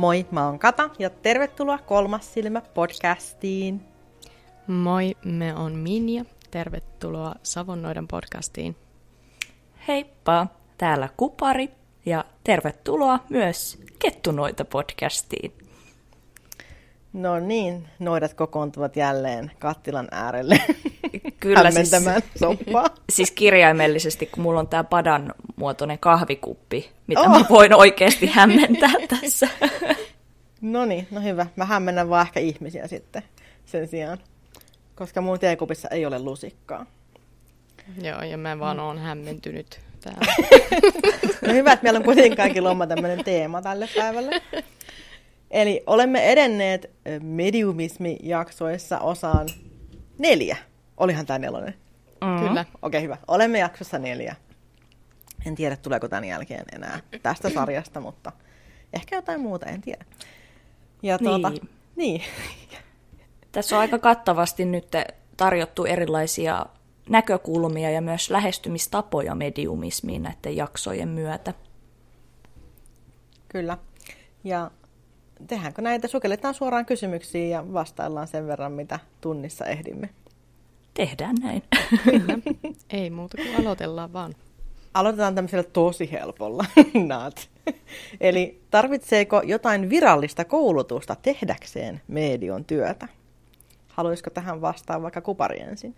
Moi, mä oon Kata ja tervetuloa Kolmas silmä podcastiin. Moi, me on Minja. Tervetuloa Savonnoiden podcastiin. Heippa, täällä Kupari ja tervetuloa myös Kettunoita podcastiin. No niin, noidat kokoontuvat jälleen kattilan äärelle Kyllä siis, soppaa. Siis kirjaimellisesti, kun mulla on tämä padan muotoinen kahvikuppi, mitä oh. mä voin oikeasti hämmentää tässä. No niin, no hyvä. Mä hämmennän vaan ehkä ihmisiä sitten sen sijaan, koska mun teekupissa ei ole lusikkaa. Joo, ja mä vaan mm. oon hämmentynyt täällä. no hyvä, että meillä on kuitenkin kaikilla oma tämmöinen teema tälle päivälle. Eli olemme edenneet mediumismi-jaksoissa osaan neljä. Olihan tämä nelonen. Mm. Kyllä. Okei, okay, hyvä. Olemme jaksossa neljä. En tiedä, tuleeko tämän jälkeen enää tästä sarjasta, mutta ehkä jotain muuta, en tiedä. Ja tuota, niin. niin. Tässä on aika kattavasti nyt tarjottu erilaisia näkökulmia ja myös lähestymistapoja mediumismiin näiden jaksojen myötä. Kyllä. Ja tehdäänkö näitä? Sukelletaan suoraan kysymyksiin ja vastaillaan sen verran, mitä tunnissa ehdimme. Tehdään näin. Kyllä. Ei muuta kuin aloitellaan vaan. Aloitetaan tämmöisellä tosi helpolla. Not. Eli tarvitseeko jotain virallista koulutusta tehdäkseen medion työtä? Haluaisiko tähän vastaa vaikka kupari ensin?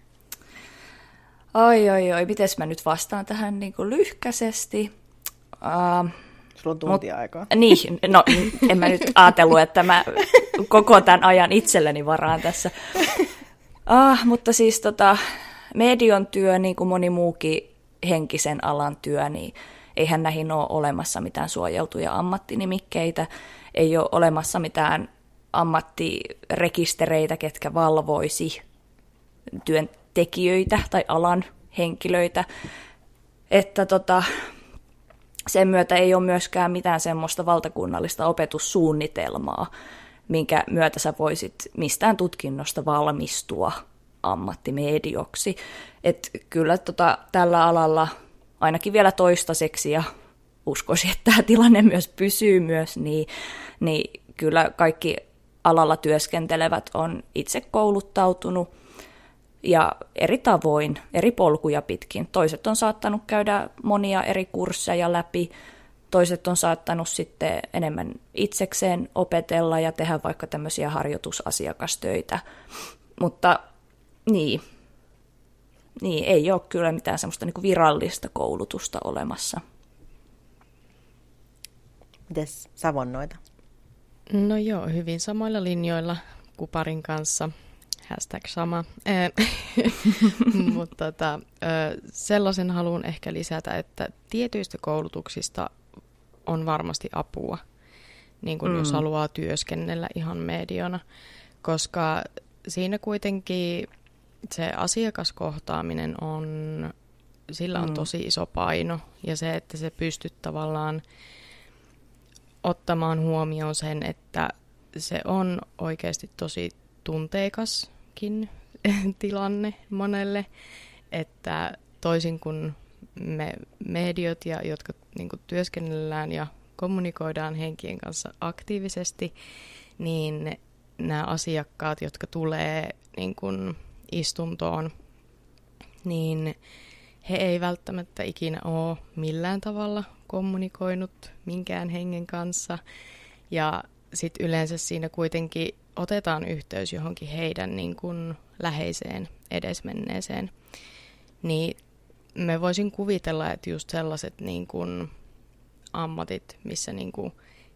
Oi, oi, oi. Miten mä nyt vastaan tähän niin kuin lyhkäisesti? Uh, Sulla on tunti Mut, aikaa. Niin, no en mä nyt ajatellut, että mä koko tämän ajan itselleni varaan tässä. Ah, mutta siis tota, medion työ, niin kuin moni muukin henkisen alan työ, niin eihän näihin ole olemassa mitään suojeltuja ammattinimikkeitä, ei ole olemassa mitään ammattirekistereitä, ketkä valvoisi työntekijöitä tai alan henkilöitä. Että tota, sen myötä ei ole myöskään mitään semmoista valtakunnallista opetussuunnitelmaa, minkä myötä sä voisit mistään tutkinnosta valmistua ammattimedioksi. Et kyllä tota, tällä alalla ainakin vielä toistaiseksi ja uskoisin, että tämä tilanne myös pysyy myös, niin, niin kyllä kaikki alalla työskentelevät on itse kouluttautunut ja eri tavoin, eri polkuja pitkin. Toiset on saattanut käydä monia eri kursseja läpi, toiset on saattanut sitten enemmän itsekseen opetella ja tehdä vaikka tämmöisiä harjoitusasiakastöitä. Mutta niin, niin ei ole kyllä mitään semmoista niin virallista koulutusta olemassa. Mites savonnoita? No joo, hyvin samoilla linjoilla Kuparin kanssa. Hashtag sama. Mutta tota, sellaisen haluan ehkä lisätä, että tietyistä koulutuksista on varmasti apua, niin kuin mm. jos haluaa työskennellä ihan mediona, koska siinä kuitenkin se asiakaskohtaaminen on, sillä on mm. tosi iso paino ja se, että se pystyt tavallaan ottamaan huomioon sen, että se on oikeasti tosi tunteikaskin tilanne monelle, että toisin kuin me mediot, ja, jotka niin kuin, työskennellään ja kommunikoidaan henkien kanssa aktiivisesti, niin nämä asiakkaat, jotka tulee niin kuin, istuntoon, niin he ei välttämättä ikinä ole millään tavalla kommunikoinut minkään hengen kanssa. Ja sitten yleensä siinä kuitenkin otetaan yhteys johonkin heidän niin kuin läheiseen edesmenneeseen. Niin me voisin kuvitella, että just sellaiset niin kuin ammatit, missä niin kuin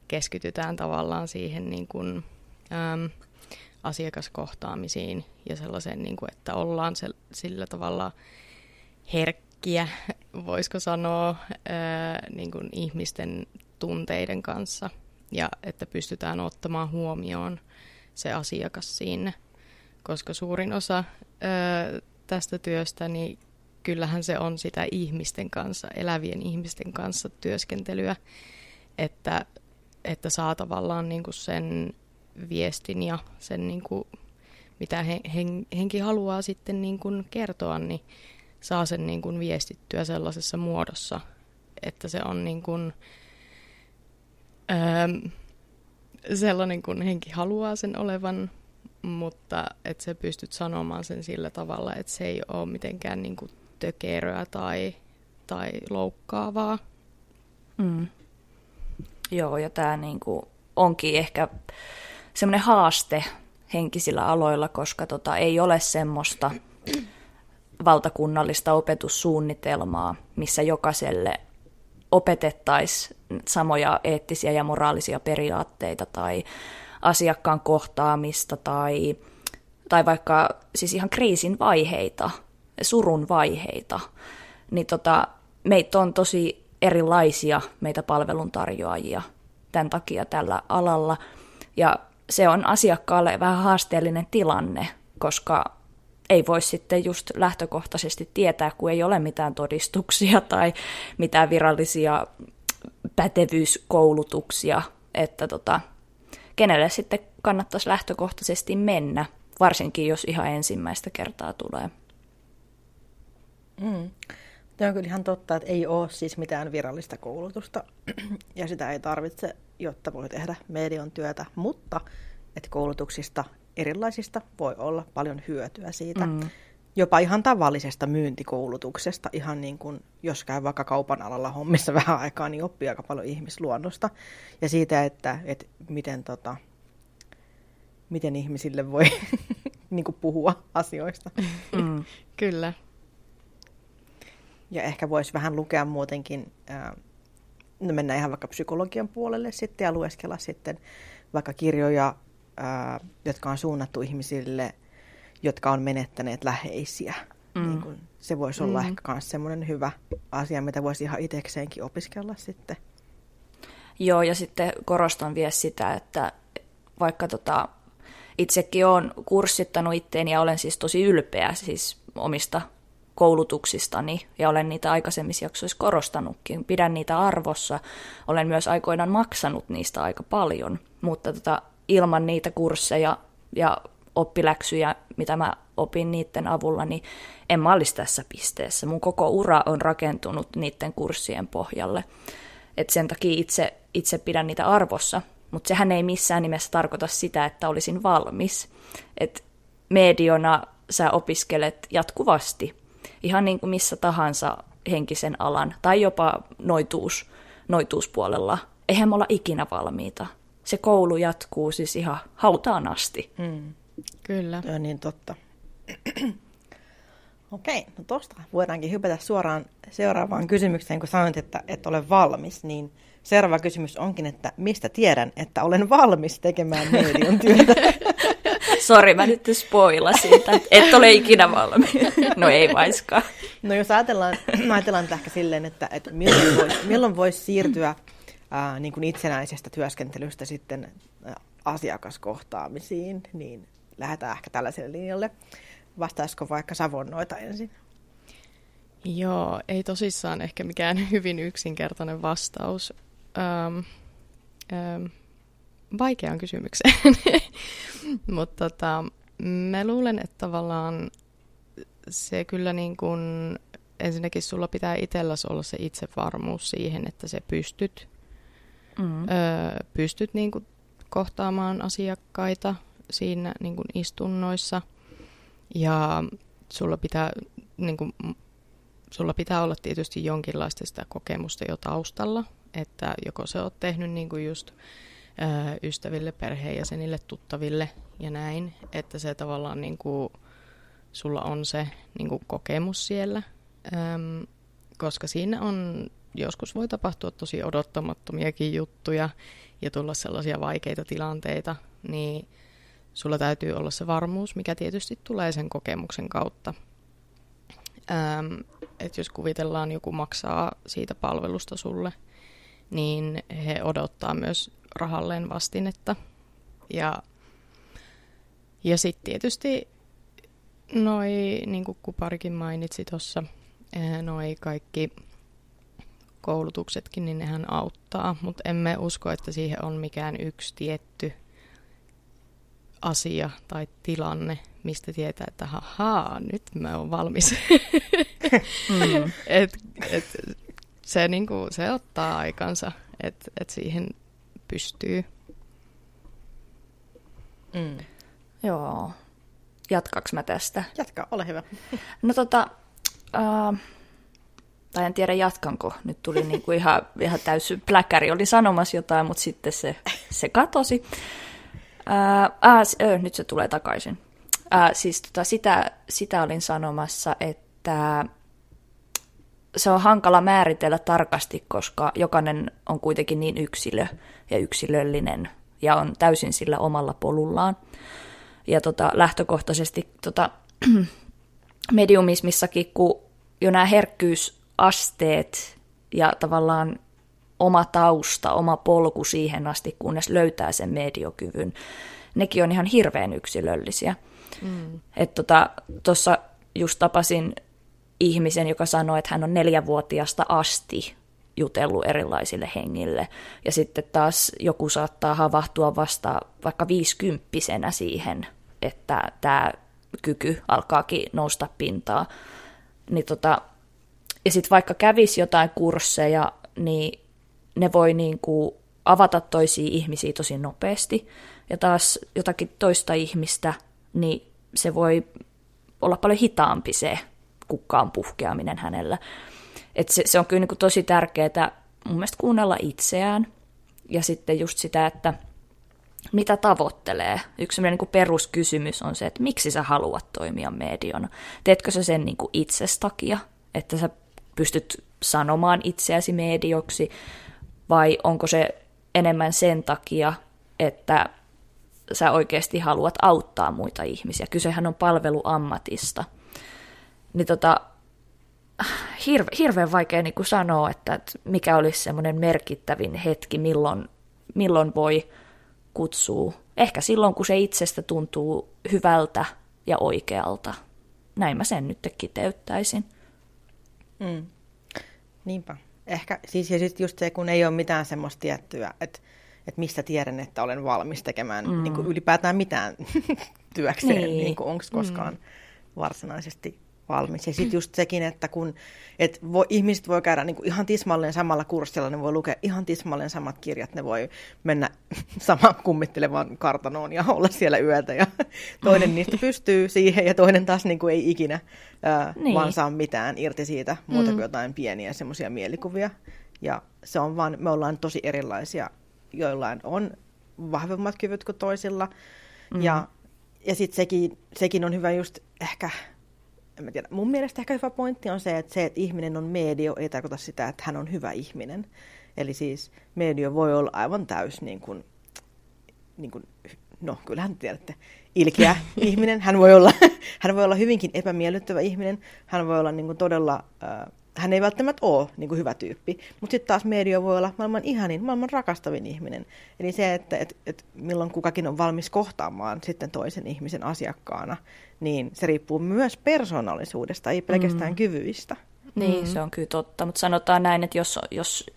keskitytään tavallaan siihen niin kuin, äm, asiakaskohtaamisiin ja sellaiseen, niin kuin, että ollaan se, sillä tavalla herkkiä, voisiko sanoa, ää, niin kuin ihmisten tunteiden kanssa. Ja että pystytään ottamaan huomioon se asiakas siinä, koska suurin osa ää, tästä työstä, niin kyllähän se on sitä ihmisten kanssa, elävien ihmisten kanssa työskentelyä, että, että saa tavallaan niin kuin sen viestin ja sen, niin kuin, mitä he, hen, henki haluaa sitten niin kuin kertoa, niin saa sen niin kuin viestittyä sellaisessa muodossa, että se on niin kuin, öö, sellainen kuin henki haluaa sen olevan, mutta että sä pystyt sanomaan sen sillä tavalla, että se ei ole mitenkään niin kuin tökeröä tai, tai loukkaavaa. Mm. Joo, ja tämä niinku onkin ehkä semmoinen haaste henkisillä aloilla, koska tota, ei ole semmoista valtakunnallista opetussuunnitelmaa, missä jokaiselle opetettaisiin samoja eettisiä ja moraalisia periaatteita tai asiakkaan kohtaamista tai, tai vaikka siis ihan kriisin vaiheita, surun vaiheita, niin tota, meitä on tosi erilaisia meitä palveluntarjoajia tämän takia tällä alalla. Ja se on asiakkaalle vähän haasteellinen tilanne, koska ei voi sitten just lähtökohtaisesti tietää, kun ei ole mitään todistuksia tai mitään virallisia pätevyyskoulutuksia, että tota, kenelle sitten kannattaisi lähtökohtaisesti mennä, varsinkin jos ihan ensimmäistä kertaa tulee. Mm. Tämä on kyllä ihan totta, että ei ole siis mitään virallista koulutusta ja sitä ei tarvitse, jotta voi tehdä median työtä, mutta että koulutuksista erilaisista voi olla paljon hyötyä siitä. Mm. Jopa ihan tavallisesta myyntikoulutuksesta, ihan niin kuin jos käy vaikka kaupan alalla hommissa vähän aikaa, niin oppii aika paljon ihmisluonnosta ja siitä, että, että miten, tota, miten ihmisille voi niin kuin puhua asioista. Mm. Kyllä. Ja ehkä voisi vähän lukea muutenkin, no mennään ihan vaikka psykologian puolelle sitten ja lueskella sitten vaikka kirjoja, jotka on suunnattu ihmisille, jotka on menettäneet läheisiä. Mm. Niin kun, se voisi olla mm. ehkä myös semmoinen hyvä asia, mitä voisi ihan itsekseenkin opiskella sitten. Joo, ja sitten korostan vielä sitä, että vaikka tota, itsekin olen kurssittanut itteeni ja olen siis tosi ylpeä siis omista koulutuksistani ja olen niitä aikaisemmissa jaksoissa korostanutkin. Pidän niitä arvossa. Olen myös aikoinaan maksanut niistä aika paljon, mutta tota, ilman niitä kursseja ja oppiläksyjä, mitä mä opin niiden avulla, niin en mä olisi tässä pisteessä. Mun koko ura on rakentunut niiden kurssien pohjalle. Et sen takia itse, itse pidän niitä arvossa, mutta sehän ei missään nimessä tarkoita sitä, että olisin valmis. Et mediona sä opiskelet jatkuvasti ihan niin kuin missä tahansa henkisen alan tai jopa noituus, noituuspuolella. Eihän me olla ikinä valmiita. Se koulu jatkuu siis ihan hautaan asti. Mm. Kyllä. Tämä on niin totta. Okei, no tuosta voidaankin hypätä suoraan seuraavaan kysymykseen, kun sanoit, että et ole valmis, niin seuraava kysymys onkin, että mistä tiedän, että olen valmis tekemään median työtä? Sori, mä nyt spoilasin, että et ole ikinä valmis. No ei vaiskaan. No jos ajatellaan, ajatellaan ehkä silleen, että, että milloin voisi milloin vois siirtyä ää, niin kuin itsenäisestä työskentelystä sitten asiakaskohtaamisiin, niin lähdetään ehkä tällaiselle linjalle. Vastaisiko vaikka Savonnoita ensin? Joo, ei tosissaan ehkä mikään hyvin yksinkertainen vastaus. Öm, öm, vaikeaan kysymykseen. Mutta tota, mä luulen, että tavallaan se kyllä niin kuin, ensinnäkin sulla pitää itselläsi olla se itsevarmuus siihen, että se pystyt, mm. öö, pystyt niin kuin kohtaamaan asiakkaita siinä niin kuin istunnoissa. Ja sulla pitää, niin kuin, sulla pitää olla tietysti jonkinlaista sitä kokemusta jo taustalla, että joko se on tehnyt niin kuin just ystäville, perheenjäsenille, tuttaville ja näin, että se tavallaan niin kuin, sulla on se niin kuin kokemus siellä, äm, koska siinä on joskus voi tapahtua tosi odottamattomiakin juttuja ja tulla sellaisia vaikeita tilanteita, niin sulla täytyy olla se varmuus, mikä tietysti tulee sen kokemuksen kautta. Ähm, että jos kuvitellaan, joku maksaa siitä palvelusta sulle, niin he odottaa myös rahalleen vastinetta. Ja, ja sitten tietysti noi, niin kuin Kuparikin mainitsi tuossa, eh, noi kaikki koulutuksetkin, niin nehän auttaa, mutta emme usko, että siihen on mikään yksi tietty asia tai tilanne, mistä tietää, että hahaa, nyt mä oon valmis. mm. et, et, se, niinku, se ottaa aikansa, että et siihen pystyy. Mm. Joo. Jatkaks mä tästä? Jatka, ole hyvä. No tota, uh, tai en tiedä jatkanko, nyt tuli niinku ihan, ihan täysin pläkäri, oli sanomassa jotain, mutta sitten se, se katosi. Uh, uh, uh, nyt se tulee takaisin. Uh, siis tota, sitä, sitä olin sanomassa, että se on hankala määritellä tarkasti, koska jokainen on kuitenkin niin yksilö ja yksilöllinen ja on täysin sillä omalla polullaan. Ja tota, lähtökohtaisesti tota, mediumismissakin, kun jo nämä herkkyysasteet ja tavallaan oma tausta, oma polku siihen asti, kunnes löytää sen mediokyvyn, nekin on ihan hirveän yksilöllisiä. Mm. Että tuossa tota, just tapasin ihmisen, joka sanoi, että hän on neljävuotiasta asti jutellut erilaisille hengille. Ja sitten taas joku saattaa havahtua vasta vaikka viisikymppisenä siihen, että tämä kyky alkaakin nousta pintaa. Niin tota, ja sitten vaikka kävisi jotain kursseja, niin ne voi niinku avata toisia ihmisiä tosi nopeasti. Ja taas jotakin toista ihmistä, niin se voi olla paljon hitaampi se kukkaan puhkeaminen hänellä. Et se, se on kyllä niin tosi tärkeää mun mielestä kuunnella itseään ja sitten just sitä, että mitä tavoittelee. Yksi niin kuin peruskysymys on se, että miksi sä haluat toimia mediona. Teetkö sä sen niin kuin itses takia, että sä pystyt sanomaan itseäsi medioksi, vai onko se enemmän sen takia, että sä oikeasti haluat auttaa muita ihmisiä. Kysehän on palveluammatista. Niin tota, hirve, hirveän vaikea niin kuin sanoa, että, että mikä olisi semmoinen merkittävin hetki, milloin, milloin voi kutsua. Ehkä silloin, kun se itsestä tuntuu hyvältä ja oikealta. Näin mä sen nyt kiteyttäisin. Mm. Niinpä. Ehkä siis ja sitten just se, kun ei ole mitään semmoista tiettyä, että, että mistä tiedän, että olen valmis tekemään mm. niin kuin ylipäätään mitään työkseen, niin, niin onko koskaan mm. varsinaisesti valmis. Ja sitten just sekin, että kun et voi, ihmiset voi käydä niin kuin ihan tismalleen samalla kurssilla, ne voi lukea ihan tismalleen samat kirjat, ne voi mennä samaan kummittelevan kartanoon ja olla siellä yötä. Ja toinen niistä pystyy siihen ja toinen taas niin kuin ei ikinä ää, niin. vaan saa mitään irti siitä, muuta kuin mm. jotain pieniä semmoisia mielikuvia. Ja se on vaan, me ollaan tosi erilaisia, joillain on vahvemmat kyvyt kuin toisilla. Mm. Ja, ja sitten sekin, sekin on hyvä just ehkä en mä tiedä. Mun mielestä ehkä hyvä pointti on se, että se, että ihminen on medio, ei tarkoita sitä, että hän on hyvä ihminen. Eli siis medio voi olla aivan täys, niin kuin, niin kuin, no kyllähän tiedätte, ilkeä ihminen. Hän voi, olla, hän voi olla hyvinkin epämiellyttävä ihminen. Hän voi olla niin kuin todella äh, hän ei välttämättä ole niin kuin hyvä tyyppi, mutta sitten taas media voi olla maailman ihanin, maailman rakastavin ihminen. Eli se, että et, et milloin kukakin on valmis kohtaamaan sitten toisen ihmisen asiakkaana, niin se riippuu myös persoonallisuudesta, ei pelkästään mm. kyvyistä. Niin, mm. se on kyllä totta, mutta sanotaan näin, että jos, jos,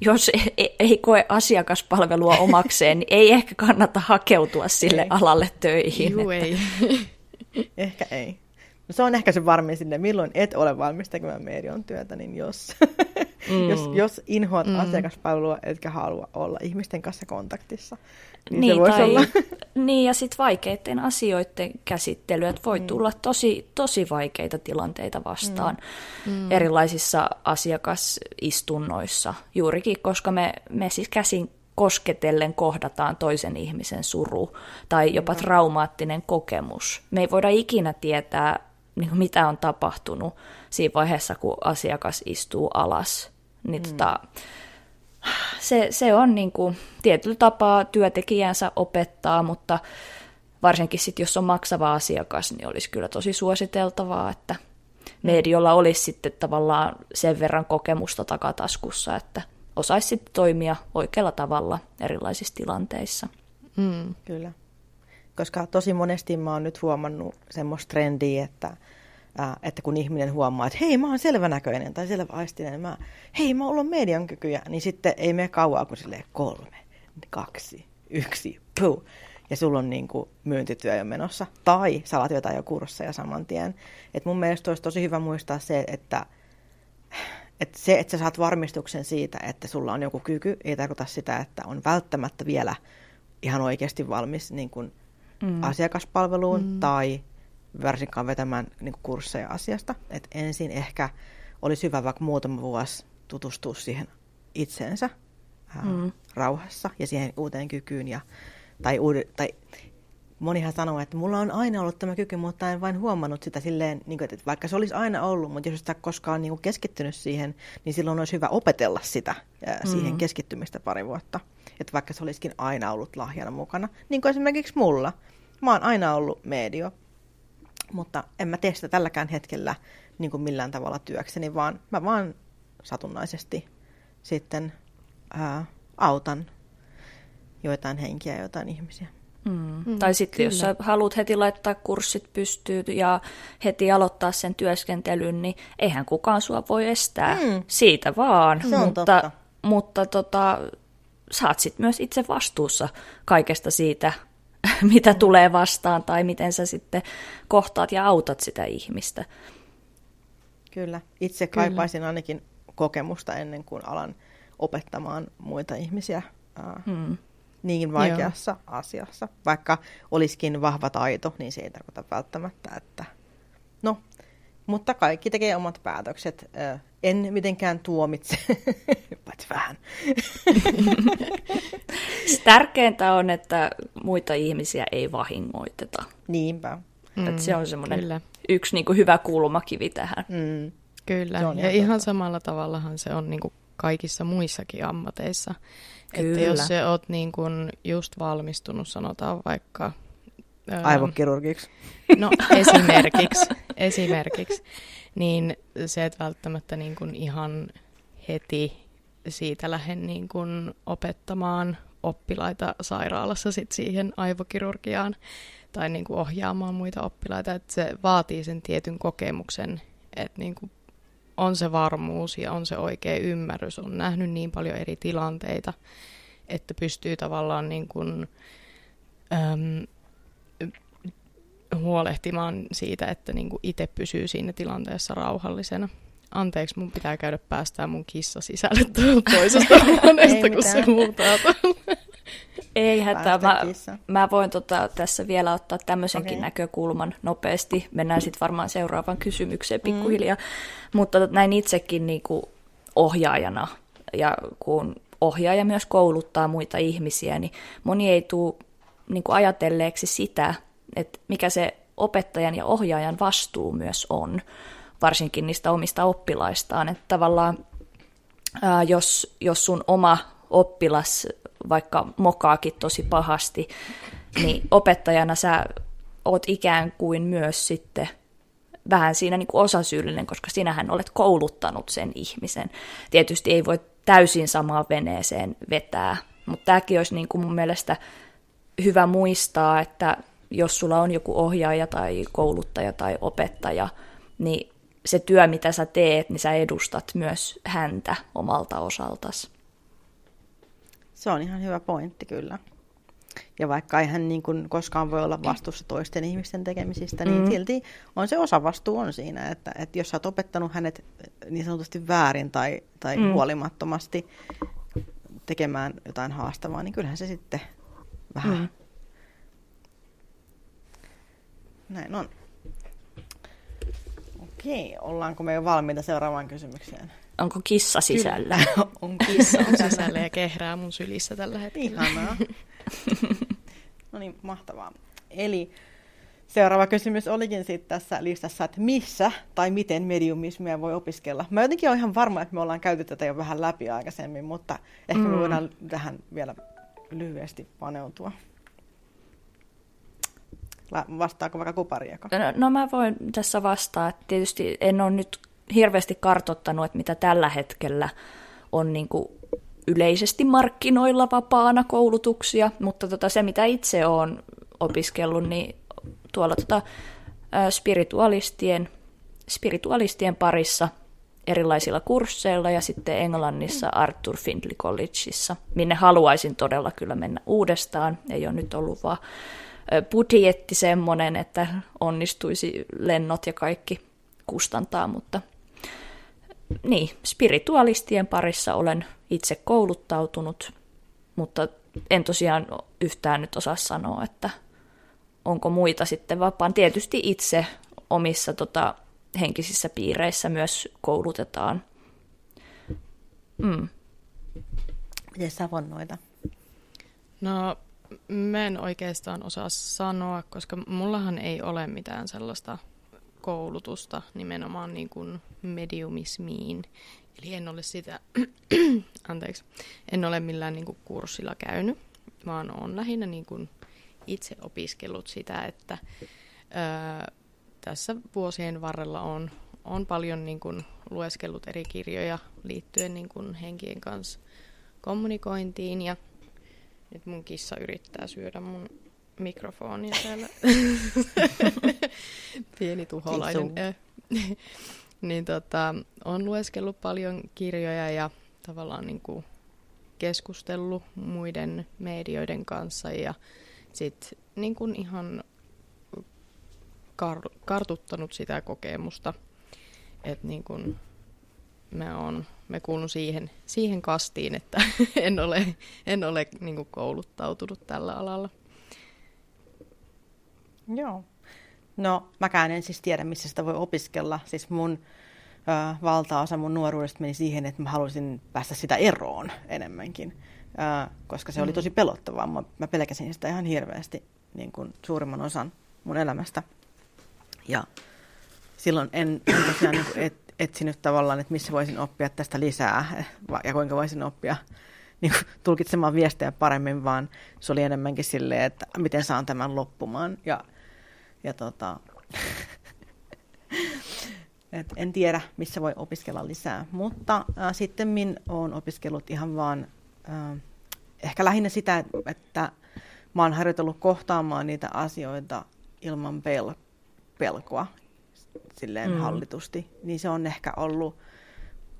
jos ei, ei koe asiakaspalvelua omakseen, niin ei ehkä kannata hakeutua sille ei. alalle töihin. Juu, että... ei. ehkä ei. No se on ehkä se varmin sinne, milloin et ole valmis tekemään median työtä, niin jos, mm. jos, jos inhoat mm. asiakaspalvelua, etkä halua olla ihmisten kanssa kontaktissa, niin, niin se voisi tai, olla. Niin, ja sitten vaikeiden asioiden käsittely, että voi mm. tulla tosi, tosi vaikeita tilanteita vastaan mm. mm. erilaisissa asiakasistunnoissa, juurikin koska me, me siis käsin kosketellen kohdataan toisen ihmisen suru tai jopa mm. traumaattinen kokemus. Me ei voida ikinä tietää, niin kuin mitä on tapahtunut siinä vaiheessa, kun asiakas istuu alas. Niin mm. tota, se, se on niin kuin, tietyllä tapaa työntekijänsä opettaa, mutta varsinkin sit, jos on maksava asiakas, niin olisi kyllä tosi suositeltavaa, että mediolla olisi sitten tavallaan sen verran kokemusta takataskussa, että osaisi sitten toimia oikealla tavalla erilaisissa tilanteissa. Mm. Kyllä koska tosi monesti mä oon nyt huomannut semmoista trendiä, että, ää, että kun ihminen huomaa, että hei mä oon selvänäköinen tai selväaistinen, mä, hei mä oon median kykyjä, niin sitten ei mene kauaa kuin silleen kolme, kaksi, yksi, puu. Ja sulla on niin kuin myyntityö jo menossa. Tai sä alat jotain jo kursseja saman tien. Et mun mielestä olisi tosi hyvä muistaa se, että, että se, että sä saat varmistuksen siitä, että sulla on joku kyky, ei tarkoita sitä, että on välttämättä vielä ihan oikeasti valmis niin kuin mm. asiakaspalveluun mm. tai varsinkaan vetämään niin kuin kursseja asiasta. Et ensin ehkä olisi hyvä vaikka muutama vuosi tutustua siihen itseensä ää, mm. rauhassa ja siihen uuteen kykyyn. Ja, tai, uude, tai monihan sanoo, että mulla on aina ollut tämä kyky, mutta en vain huomannut sitä silleen, niin kuin, että vaikka se olisi aina ollut, mutta jos sitä koskaan niin kuin keskittynyt siihen, niin silloin olisi hyvä opetella sitä, ää, siihen mm. keskittymistä pari vuotta. Että vaikka se olisikin aina ollut lahjana mukana, niin kuin esimerkiksi mulla. Mä oon aina ollut medio, mutta en mä tee sitä tälläkään hetkellä niin kuin millään tavalla työkseni, vaan mä vaan satunnaisesti sitten ää, autan joitain henkiä, joitain ihmisiä. Mm. Mm, tai sitten jos sä haluat heti laittaa kurssit pystyyn ja heti aloittaa sen työskentelyn, niin eihän kukaan sua voi estää mm. siitä vaan. Se on mutta totta. mutta tota, saat sitten myös itse vastuussa kaikesta siitä, mitä tulee vastaan tai miten sä sitten kohtaat ja autat sitä ihmistä. Kyllä. Itse Kyllä. kaipaisin ainakin kokemusta ennen kuin alan opettamaan muita ihmisiä hmm. niin vaikeassa Joo. asiassa. Vaikka olisikin vahva taito, niin se ei tarkoita välttämättä, että no, mutta kaikki tekee omat päätökset. En mitenkään tuomitse, paitsi vähän. Tärkeintä on, että muita ihmisiä ei vahingoiteta. Niinpä. Mm, että se on semmoinen kyllä. yksi niin kuin hyvä kulmakivi tähän. Mm. Kyllä, ja ihan, ihan samalla tavallahan se on niin kuin kaikissa muissakin ammateissa. Kyllä. Että jos se oot niin kuin just valmistunut, sanotaan vaikka... Aivokirurgiksi. No esimerkiksi, esimerkiksi. Niin se, että välttämättä niin kuin ihan heti siitä lähden niin kuin opettamaan oppilaita sairaalassa sit siihen aivokirurgiaan tai niin kuin ohjaamaan muita oppilaita, että se vaatii sen tietyn kokemuksen, että niin kuin on se varmuus ja on se oikea ymmärrys, on nähnyt niin paljon eri tilanteita, että pystyy tavallaan niin kuin, äm, huolehtimaan siitä, että niin kuin itse pysyy siinä tilanteessa rauhallisena. Anteeksi, mun pitää käydä päästää mun kissa sisälle toisesta huoneesta, kun se muuttaa ei hätää. Mä, mä voin tota, tässä vielä ottaa tämmöisenkin okay. näkökulman nopeasti. Mennään sitten varmaan seuraavaan kysymykseen pikkuhiljaa. Mm. Mutta näin itsekin niin kuin ohjaajana, ja kun ohjaaja myös kouluttaa muita ihmisiä, niin moni ei tule niin kuin ajatelleeksi sitä, että mikä se opettajan ja ohjaajan vastuu myös on, varsinkin niistä omista oppilaistaan. Että tavallaan ää, jos, jos sun oma oppilas vaikka mokaakin tosi pahasti, niin opettajana sä oot ikään kuin myös sitten vähän siinä niin kuin osasyyllinen, koska sinähän olet kouluttanut sen ihmisen. Tietysti ei voi täysin samaan veneeseen vetää, mutta tämäkin olisi niin kuin mun mielestä hyvä muistaa, että jos sulla on joku ohjaaja tai kouluttaja tai opettaja, niin se työ, mitä sä teet, niin sä edustat myös häntä omalta osaltasi. Se on ihan hyvä pointti kyllä. Ja vaikka ei hän niin kuin koskaan voi olla vastuussa toisten ihmisten tekemisistä, niin mm. silti on se osa vastuu on siinä, että, että jos sä oot opettanut hänet niin sanotusti väärin tai, tai mm. huolimattomasti tekemään jotain haastavaa, niin kyllähän se sitten vähän... Mm. Näin on. Okei, ollaanko me jo valmiita seuraavaan kysymykseen? Onko kissa sisällä? on kissa on sisällä ja kehrää mun sylissä tällä hetkellä. Ihanaa. no niin, mahtavaa. Eli seuraava kysymys olikin sitten tässä listassa, että missä tai miten mediumismia voi opiskella. Mä jotenkin olen ihan varma, että me ollaan käyty tätä jo vähän läpi aikaisemmin, mutta ehkä mm. me voidaan tähän vielä lyhyesti paneutua. Vastaako vaikka kupariako? No, no mä voin tässä vastaa. Tietysti en ole nyt hirveästi kartottanut, että mitä tällä hetkellä on niin kuin yleisesti markkinoilla vapaana koulutuksia, mutta tota, se mitä itse olen opiskellut, niin tuolla tota, spiritualistien, spiritualistien parissa erilaisilla kursseilla ja sitten Englannissa Arthur Findlay Collegeissa, minne haluaisin todella kyllä mennä uudestaan. Ei ole nyt ollut vaan budjetti semmoinen, että onnistuisi lennot ja kaikki kustantaa, mutta niin, spiritualistien parissa olen itse kouluttautunut, mutta en tosiaan yhtään nyt osaa sanoa, että onko muita sitten vapaan. Tietysti itse omissa tota, henkisissä piireissä myös koulutetaan. Mm. Miten savonnoita? No, mä en oikeastaan osaa sanoa, koska mullahan ei ole mitään sellaista koulutusta nimenomaan niin kuin mediumismiin. Eli en ole sitä, anteeksi, en ole millään niin kuin kurssilla käynyt, vaan olen lähinnä niin kuin itse opiskellut sitä, että ää, tässä vuosien varrella on, on paljon niin kuin lueskellut eri kirjoja liittyen niin kuin henkien kanssa kommunikointiin ja nyt mun kissa yrittää syödä mun mikrofonia täällä. Pieni tuholainen. niin tota, on lueskellut paljon kirjoja ja tavallaan niin kuin keskustellut muiden medioiden kanssa ja sitten niin kuin ihan kar- kartuttanut sitä kokemusta, että niin kuin mä, on, mä kuulun siihen, siihen kastiin, että en ole, en ole niin kouluttautunut tällä alalla. Joo. No, mäkään en siis tiedä, missä sitä voi opiskella. Siis mun ö, valtaosa mun nuoruudesta meni siihen, että mä halusin päästä sitä eroon enemmänkin, ö, koska se mm. oli tosi pelottavaa. Mä, mä pelkäsin sitä ihan hirveästi niin kuin suurimman osan mun elämästä. Ja silloin en, en tosiaan niin kuin et, etsinyt tavallaan, että missä voisin oppia tästä lisää ja kuinka voisin oppia niin kuin, tulkitsemaan viestejä paremmin, vaan se oli enemmänkin silleen, että miten saan tämän loppumaan. Ja, ja tota, et en tiedä, missä voi opiskella lisää, mutta äh, sitten min olen opiskellut ihan vaan äh, ehkä lähinnä sitä, että oon harjoitellut kohtaamaan niitä asioita ilman pel- pelkoa silleen mm. hallitusti, niin se on ehkä ollut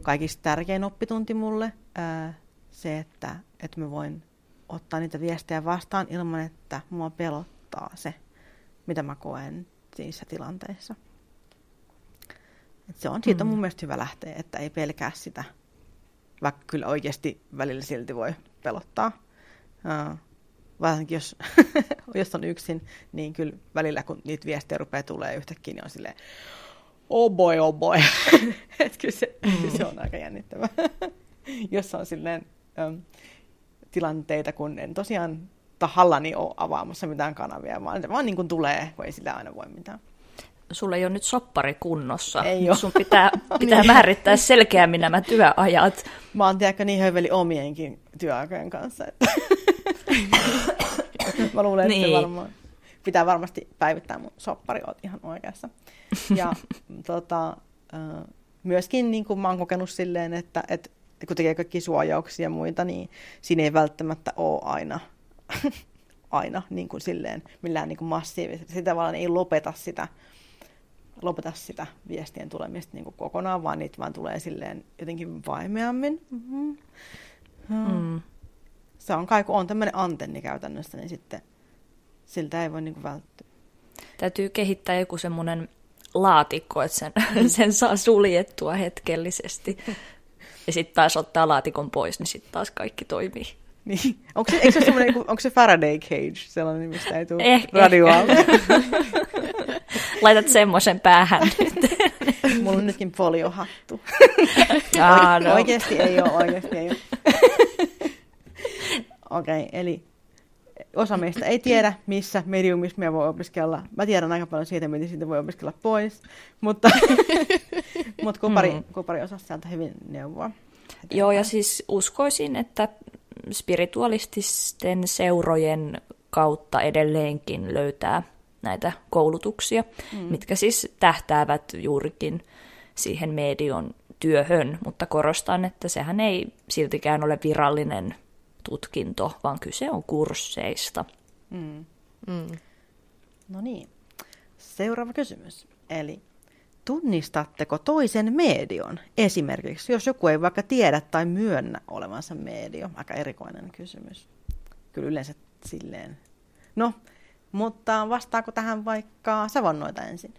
kaikista tärkein oppitunti mulle, ää, se, että, että mä voin ottaa niitä viestejä vastaan ilman, että mua pelottaa se, mitä mä koen niissä tilanteissa. Et se on, siitä on mun mm. mielestä hyvä lähteä, että ei pelkää sitä, vaikka kyllä oikeasti välillä silti voi pelottaa. Uh, varsinkin jos, jos on yksin, niin kyllä välillä kun niitä viestejä rupeaa tulee yhtäkkiä, niin on silleen, oh boy, oh boy. että kyllä se, mm. se on aika jännittävää. jos on silleen um, tilanteita, kun en tosiaan tahallani ole avaamassa mitään kanavia, vaan vaan niin kuin tulee, kun ei sillä aina voi mitään. Sulla ei ole nyt soppari kunnossa. Ei ole. Sun pitää, pitää niin. määrittää selkeämmin nämä työajat. Mä oon tiedäkö niin höveli omienkin työaikojen kanssa. Että Mä luulen, niin. että varmaan pitää varmasti päivittää mun soppari, oot ihan oikeassa. Ja tota, myöskin niin kuin mä oon kokenut silleen, että, että kun tekee kaikki suojauksia ja muita, niin siinä ei välttämättä ole aina, aina niin kuin silleen millään niin kuin massiivisesti. Sitä tavallaan ei lopeta sitä, lopeta sitä viestien tulemista niin kuin kokonaan, vaan niitä vaan tulee silleen jotenkin vaimeammin. Mm-hmm. Mm se on kai, kun on tämmöinen antenni käytännössä, niin sitten siltä ei voi niin kuin välttyä. Täytyy kehittää joku semmoinen laatikko, että sen, sen saa suljettua hetkellisesti. Ja sitten taas ottaa laatikon pois, niin sitten taas kaikki toimii. Niin. Onko se, eikö se semmoinen, onko se Faraday cage, sellainen, mistä ei tule eh, radioaalto? Laitat semmoisen päähän nyt. Mulla on nytkin foliohattu. Ah, no. Oikeasti ei ole, oikeasti ei ole. Okei, okay, eli osa meistä ei tiedä, missä mediumismia voi opiskella. Mä tiedän aika paljon siitä, miten siitä voi opiskella pois, mutta, mutta kupari, mm. kupari osasi sieltä hyvin neuvoa. Eteenpäin. Joo, ja siis uskoisin, että spiritualististen seurojen kautta edelleenkin löytää näitä koulutuksia, mm. mitkä siis tähtäävät juurikin siihen medion työhön, mutta korostan, että sehän ei siltikään ole virallinen tutkinto, vaan kyse on kursseista. Mm. Mm. No niin. Seuraava kysymys. Eli tunnistatteko toisen medion? Esimerkiksi, jos joku ei vaikka tiedä tai myönnä olevansa medio. Aika erikoinen kysymys. Kyllä yleensä silleen. No, mutta vastaako tähän vaikka Savonnoita ensin?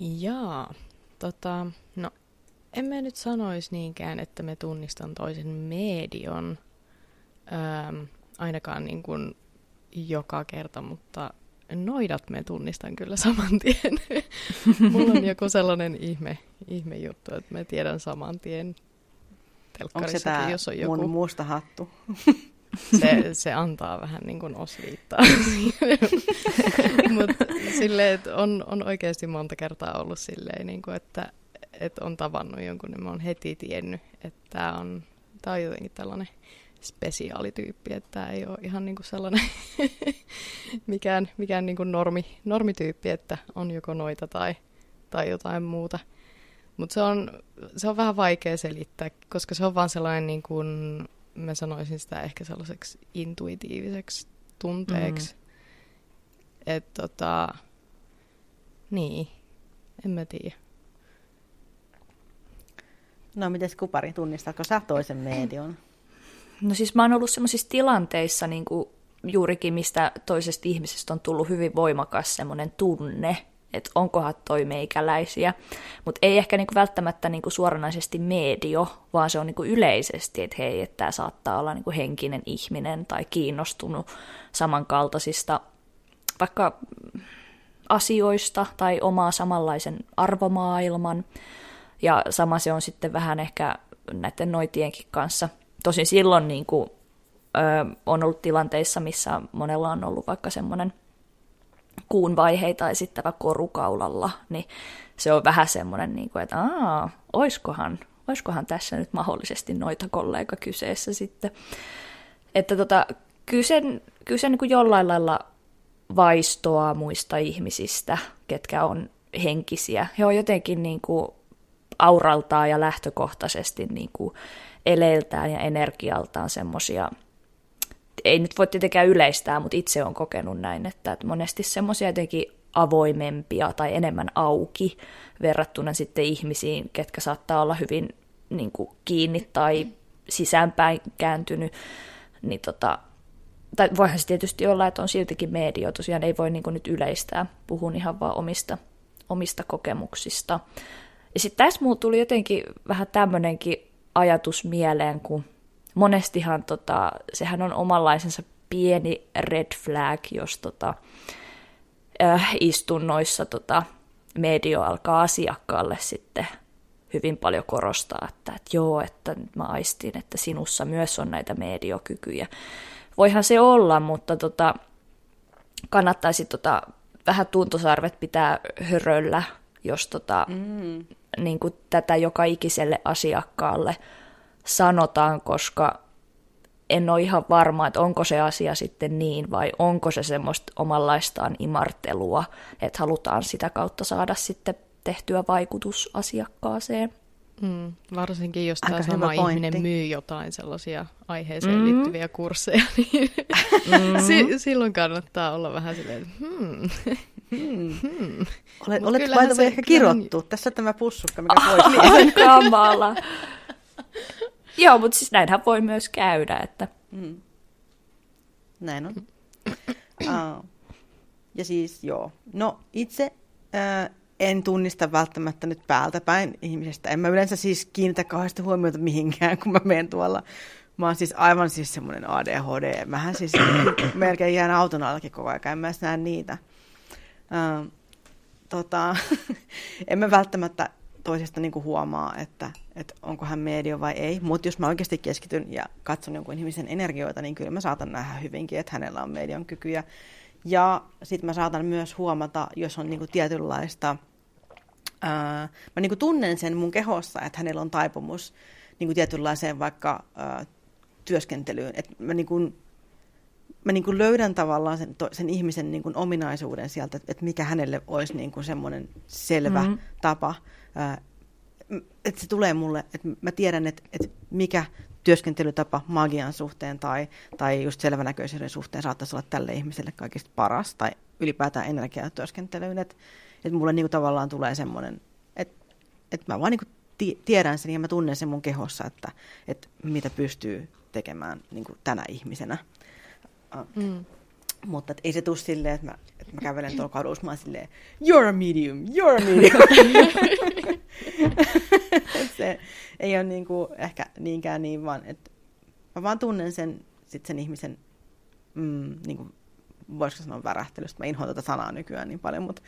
Jaa, tota, no en mä nyt sanoisi niinkään, että me tunnistan toisen medion, ähm, ainakaan niin kuin joka kerta, mutta noidat me tunnistan kyllä saman tien. Mulla on joku sellainen ihme, ihme juttu, että me tiedän saman tien Onko se jos on joku... mun musta hattu? Se, se antaa vähän niin kuin osviittaa. Mutta silleen, että on, on oikeasti monta kertaa ollut silleen, niin kuin, että, että on tavannut jonkun, niin mä oon heti tiennyt, että tämä on, tää on jotenkin tällainen spesiaalityyppi, että tämä ei ole ihan niin kuin sellainen mikään, mikään niin kuin normi, normityyppi, että on joko noita tai, tai jotain muuta. Mutta se on, se on vähän vaikea selittää, koska se on vaan sellainen, niin kuin, mä sanoisin sitä ehkä sellaiseksi intuitiiviseksi tunteeksi. Mm. Että tota, niin, en mä tiedä. No mites Kupari, tunnistatko sä toisen medion? No siis mä oon ollut sellaisissa tilanteissa niin kuin juurikin, mistä toisesta ihmisestä on tullut hyvin voimakas semmoinen tunne, että onkohan toi meikäläisiä, mutta ei ehkä niinku välttämättä niinku suoranaisesti medio, vaan se on niinku yleisesti, että hei, että tämä saattaa olla niinku henkinen ihminen tai kiinnostunut samankaltaisista vaikka asioista tai omaa samanlaisen arvomaailman. Ja sama se on sitten vähän ehkä näiden noitienkin kanssa. Tosin silloin niin kuin, ö, on ollut tilanteissa, missä monella on ollut vaikka semmoinen kuun vaiheita esittävä korukaulalla, niin se on vähän semmoinen, niin kuin, että aa, oiskohan, oiskohan tässä nyt mahdollisesti noita kollega kyseessä sitten. Että tota, kyllä se niin kuin jollain lailla vaistoa muista ihmisistä, ketkä on henkisiä. He on jotenkin niin kuin auraltaan ja lähtökohtaisesti niin kuin eleiltään ja energialtaan semmoisia, ei nyt voi tietenkään yleistää, mutta itse on kokenut näin, että, monesti semmoisia jotenkin avoimempia tai enemmän auki verrattuna sitten ihmisiin, ketkä saattaa olla hyvin niin kuin kiinni tai sisäänpäin kääntynyt, niin tota, tai voihan se tietysti olla, että on siltikin media, tosiaan ei voi niin nyt yleistää, puhun ihan vaan omista, omista kokemuksista. Ja sitten tässä mulla tuli jotenkin vähän tämmöinenkin ajatus mieleen, kun monestihan tota, sehän on omanlaisensa pieni red flag, jos tota, äh, istunnoissa tota, medio alkaa asiakkaalle sitten hyvin paljon korostaa, että, että joo, että nyt mä aistin, että sinussa myös on näitä mediokykyjä. Voihan se olla, mutta tota, kannattaisi tota, vähän tuntosarvet pitää höröllä, jos tota, mm. niin kuin tätä joka ikiselle asiakkaalle sanotaan, koska en ole ihan varma, että onko se asia sitten niin vai onko se semmoista omanlaistaan imartelua, että halutaan sitä kautta saada sitten tehtyä vaikutus asiakkaaseen. Mm, varsinkin jos tämä sama ihminen myy jotain sellaisia aiheeseen mm. liittyviä kursseja, niin mm. si- silloin kannattaa olla vähän silleen, että hmm. Hmm. Hmm. Olet, olet by the ehkä kirottu. On... Tässä on tämä pussukka, mikä pois. kamala. Joo, mutta siis näinhän voi myös käydä. Että... Mm. Näin on. Uh, ja siis joo. No itse uh, en tunnista välttämättä nyt päältä päin ihmisestä. En mä yleensä siis kiinnitä kauheasti huomiota mihinkään, kun mä menen tuolla. Mä oon siis aivan siis semmoinen ADHD. Mähän siis melkein jään auton allakin koko ajan, en mä näe niitä. Uh, tota, en mä välttämättä toisesta niin kuin huomaa, että, että onko hän medio vai ei. Mutta jos mä oikeasti keskityn ja katson jonkun ihmisen energioita, niin kyllä mä saatan nähdä hyvinkin, että hänellä on median kykyjä. Ja sitten mä saatan myös huomata, jos on niin kuin tietynlaista, ää, mä niin kuin tunnen sen mun kehossa, että hänellä on taipumus niin kuin tietynlaiseen vaikka ää, työskentelyyn. Että mä niin kuin, mä niin kuin löydän tavallaan sen, sen ihmisen niin kuin ominaisuuden sieltä, että mikä hänelle olisi niin kuin semmoinen selvä mm-hmm. tapa että se tulee mulle, että mä tiedän, että, että mikä työskentelytapa magian suhteen tai, tai just selvänäköisyyden suhteen saattaisi olla tälle ihmiselle kaikista paras tai ylipäätään energiatyöskentelyyn, että, että mulle niin kuin tavallaan tulee semmoinen, että, että mä vaan niin kuin tiedän sen ja mä tunnen sen mun kehossa, että, että mitä pystyy tekemään niin kuin tänä ihmisenä. Mm. Mutta ei se tule silleen, että mä, että mä kävelen tuolla kadussa, mä oon silleen, you're a medium, you're a medium. se ei ole niinku ehkä niinkään niin, vaan että mä vaan tunnen sen, sit sen ihmisen mm, niinku voisiko sanoa värähtelystä. Mä inhoan tätä sanaa nykyään niin paljon, mutta,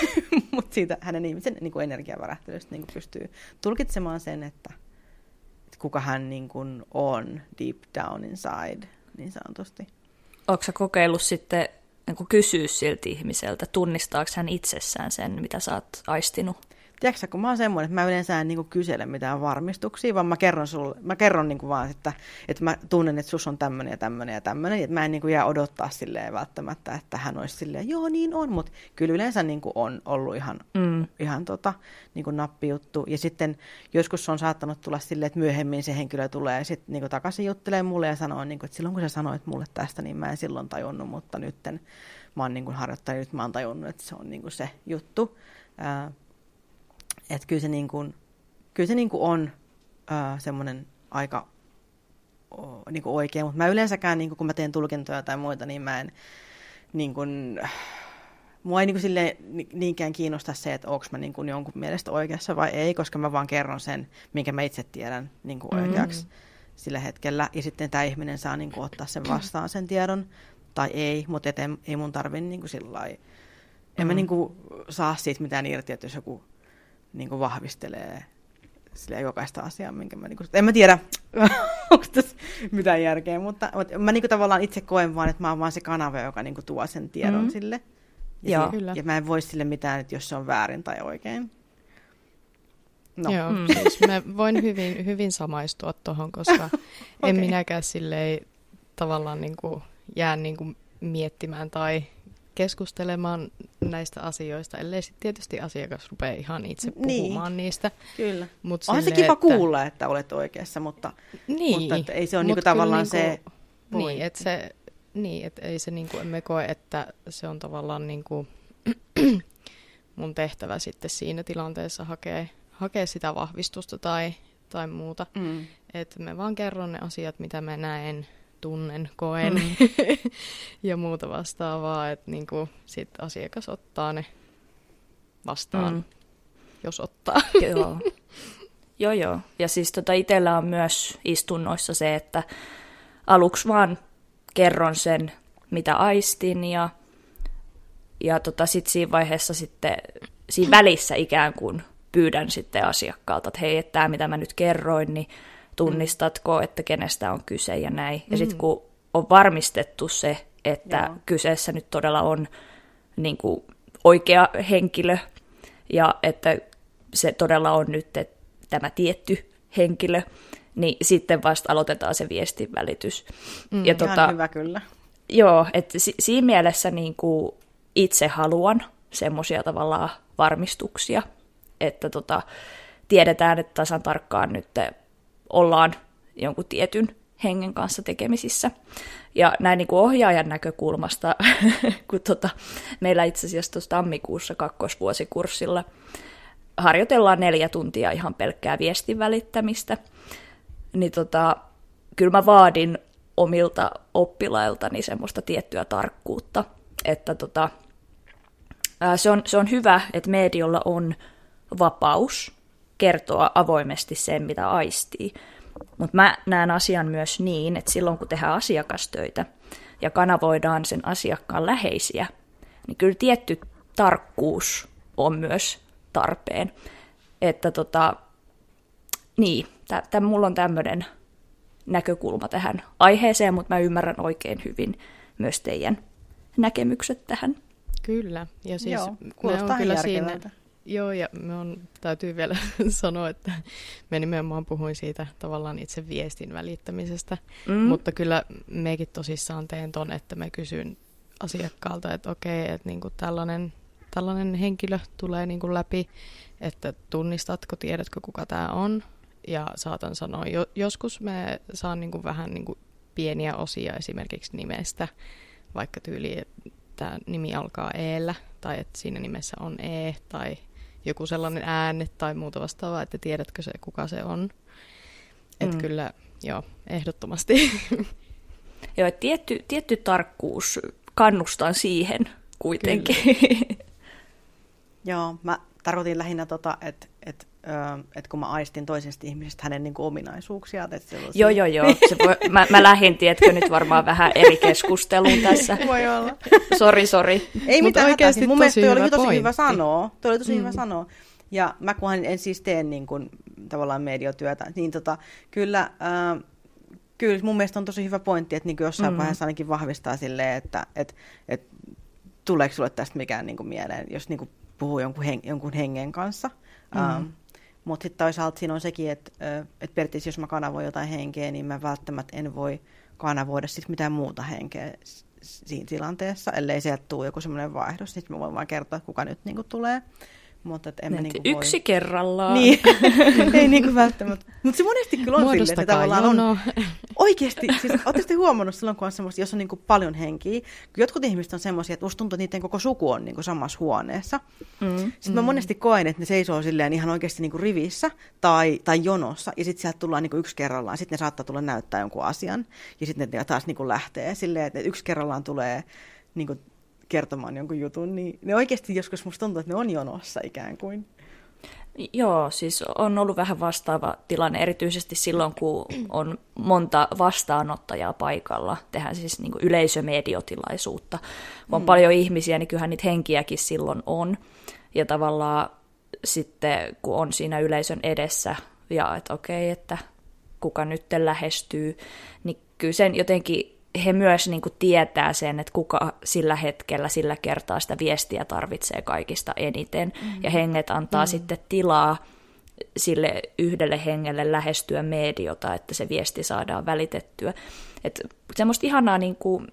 mutta siitä hänen ihmisen niin kuin energiavärähtelystä niin kuin pystyy tulkitsemaan sen, että, että kuka hän niin kuin on deep down inside, niin sanotusti. Onko sä kokeillut sitten niin kysyä siltä ihmiseltä, tunnistaako hän itsessään sen, mitä sä oot aistinut? Tiedätkö, kun mä oon semmoinen, että mä yleensä en niin kysele mitään varmistuksia, vaan mä kerron, sulle, mä kerron niin vaan, että, että mä tunnen, että sus on tämmöinen ja tämmöinen ja tämmöinen, että mä en niin jää odottaa silleen välttämättä, että hän olisi silleen, joo niin on, mutta kyllä yleensä niin on ollut ihan, mm. ihan tota, niin nappijuttu. Ja sitten joskus on saattanut tulla silleen, että myöhemmin se henkilö tulee sitten niin takaisin juttelee mulle ja sanoo, niin kuin, että silloin kun sä sanoit mulle tästä, niin mä en silloin tajunnut, mutta nytten mä oon niin harjoittanut, nyt mä oon tajunnut, että se on niin se juttu. Ää, että kyllä se, niin kuin, kyllä se niin kuin on äh, semmoinen aika o, niin kuin oikein, mutta mä yleensäkään, niin kuin, kun mä teen tulkintoja tai muita, niin mä en niin kuin, mua ei niin kuin sille, niinkään kiinnosta se, että onko mä niin kuin jonkun mielestä oikeassa vai ei, koska mä vaan kerron sen, minkä mä itse tiedän niin kuin oikeaksi mm. sillä hetkellä. Ja sitten tämä ihminen saa niin kuin ottaa sen vastaan sen tiedon tai ei, mutta et ei, mun tarvi niin kuin sillä lailla, en mm. mä niin kuin saa siitä mitään irti, että jos joku niin kuin vahvistelee sille jokaista asiaa, minkä mä, niin kuin, en mä tiedä, onko tässä mitään järkeä, mutta, mutta mä niin kuin, tavallaan itse koen vaan, että mä oon vaan se kanava, joka niin kuin, tuo sen tiedon mm. sille. Ja, Joo, se, kyllä. ja mä en voi sille mitään, että jos se on väärin tai oikein. No. Joo, mm. siis mä voin hyvin, hyvin samaistua tuohon, koska okay. en minäkään silleen tavallaan niin kuin, jää niin kuin, miettimään tai keskustelemaan näistä asioista, ellei sitten tietysti asiakas rupeaa ihan itse niin. puhumaan niin, niistä. Kyllä. Mut Onhan se kiva että... kuulla, että olet oikeassa, mutta, niin, mutta että ei se ole niinku tavallaan niinku, se Niin, että se, niin, että ei se niinku, emme koe, että se on tavallaan niinku, mun tehtävä sitten siinä tilanteessa hakea, hakea sitä vahvistusta tai, tai muuta. Mm. Että me vaan kerron ne asiat, mitä mä näen tunnen, koen mm. ja muuta vastaavaa, että niin kuin sit asiakas ottaa ne vastaan, mm. jos ottaa. joo. joo, joo. Ja siis tota itsellä on myös istunnoissa se, että aluksi vaan kerron sen, mitä aistin ja, ja tota sitten siinä vaiheessa sitten, siinä välissä ikään kuin pyydän sitten asiakkaalta, että hei, että tämä mitä mä nyt kerroin, niin tunnistatko, että kenestä on kyse ja näin. Ja sitten mm. kun on varmistettu se, että Joo. kyseessä nyt todella on niin kuin oikea henkilö ja että se todella on nyt tämä tietty henkilö, niin sitten vasta aloitetaan se viestin välitys. Mm, ja tota, hyvä kyllä. Joo, että si- siinä mielessä niin kuin itse haluan semmoisia tavallaan varmistuksia, että tota, tiedetään, että tasan tarkkaan nyt ollaan jonkun tietyn hengen kanssa tekemisissä. Ja näin niin kuin ohjaajan näkökulmasta, kun tota, meillä itse asiassa tuossa tammikuussa kakkosvuosikurssilla harjoitellaan neljä tuntia ihan pelkkää viestin välittämistä, niin tota, kyllä mä vaadin omilta oppilailtani semmoista tiettyä tarkkuutta, että tota, se, on, se on hyvä, että mediolla on vapaus kertoa avoimesti sen, mitä aistii. Mutta mä näen asian myös niin, että silloin kun tehdään asiakastöitä ja kanavoidaan sen asiakkaan läheisiä, niin kyllä tietty tarkkuus on myös tarpeen. Että tota, niin, tä, mulla on tämmöinen näkökulma tähän aiheeseen, mutta mä ymmärrän oikein hyvin myös teidän näkemykset tähän. Kyllä, ja siis Joo, me on kyllä siinä, Joo, ja me on, täytyy vielä sanoa, että me nimenomaan puhuin siitä tavallaan itse viestin välittämisestä, mm. mutta kyllä mekin tosissaan teen ton, että me kysyn asiakkaalta, että okei, että niinku tällainen, tällainen henkilö tulee niinku läpi, että tunnistatko, tiedätkö kuka tämä on, ja saatan sanoa, jo, joskus me saan niinku vähän niinku pieniä osia esimerkiksi nimestä, vaikka tyyli, että tämä nimi alkaa E-llä, tai että siinä nimessä on E, tai joku sellainen ääne tai muuta vastaavaa, että tiedätkö se, kuka se on. Että mm. kyllä, joo, ehdottomasti. Joo, että tietty, tietty tarkkuus kannustan siihen kuitenkin. joo, mä tarkoitin lähinnä tota, että et että kun mä aistin toisesta ihmisestä hänen niin kuin, ominaisuuksia. Että sellaisia... Joo, joo, joo. Se voi, mä, mä lähdin, tiedätkö, nyt varmaan vähän eri keskusteluun tässä. Voi olla. Sori, sori. Ei mitään oikeasti Mun mielestä toi oli tosi pointti. hyvä sanoa. Toi oli tosi mm. hyvä sanoa. Ja mä kunhan en siis tee niin kuin, tavallaan mediotyötä, niin tota, kyllä, äh, kyllä mun mielestä on tosi hyvä pointti, että niin kuin jossain mm. vaiheessa ainakin vahvistaa silleen, että et, et, tuleeko sulle tästä mikään niin kuin mieleen, jos niin kuin puhuu jonkun, hen, jonkun hengen kanssa. Mm. Ähm, mutta sitten toisaalta siinä on sekin, että et periaatteessa jos mä kanavoin jotain henkeä, niin mä välttämättä en voi kanavoida sit mitään muuta henkeä siinä tilanteessa, ellei sieltä tule joku semmoinen vaihdos. Sitten mä voin vaan kertoa, kuka nyt niinku tulee. Mutta et emme niin kuin yksi voi... kerrallaan. Niin, ei niin kuin välttämättä. Mutta se monesti kyllä on silleen, että tavallaan on... Oikeasti, siis oletteko huomannut silloin, kun on semmoista, jos on niin kuin paljon henkiä, kun jotkut ihmiset on semmoisia, että musta tuntuu, että niiden koko suku on niin kuin samassa huoneessa. Mm, sitten mm. mä monesti koen, että ne seisoo silleen ihan oikeasti niin kuin rivissä tai, tai jonossa, ja sitten sieltä tullaan niin kuin yksi kerrallaan, sitten ne saattaa tulla näyttää jonkun asian, ja sitten ne taas niin kuin lähtee silleen, että yksi kerrallaan tulee niin kuin kertomaan jonkun jutun, niin ne oikeasti joskus musta tuntuu, että ne on jonossa ikään kuin. Joo, siis on ollut vähän vastaava tilanne, erityisesti silloin, kun on monta vastaanottajaa paikalla. Tehdään siis niin kuin yleisömediotilaisuutta. Kun on mm. paljon ihmisiä, niin kyllähän niitä henkiäkin silloin on. Ja tavallaan sitten, kun on siinä yleisön edessä, ja että okei, että kuka nyt lähestyy, niin kyllä sen jotenkin he myös niin kuin tietää sen, että kuka sillä hetkellä, sillä kertaa sitä viestiä tarvitsee kaikista eniten. Mm. Ja henget antaa mm. sitten tilaa sille yhdelle hengelle lähestyä mediota, että se viesti saadaan välitettyä. Et semmoista ihanaa niin kuin,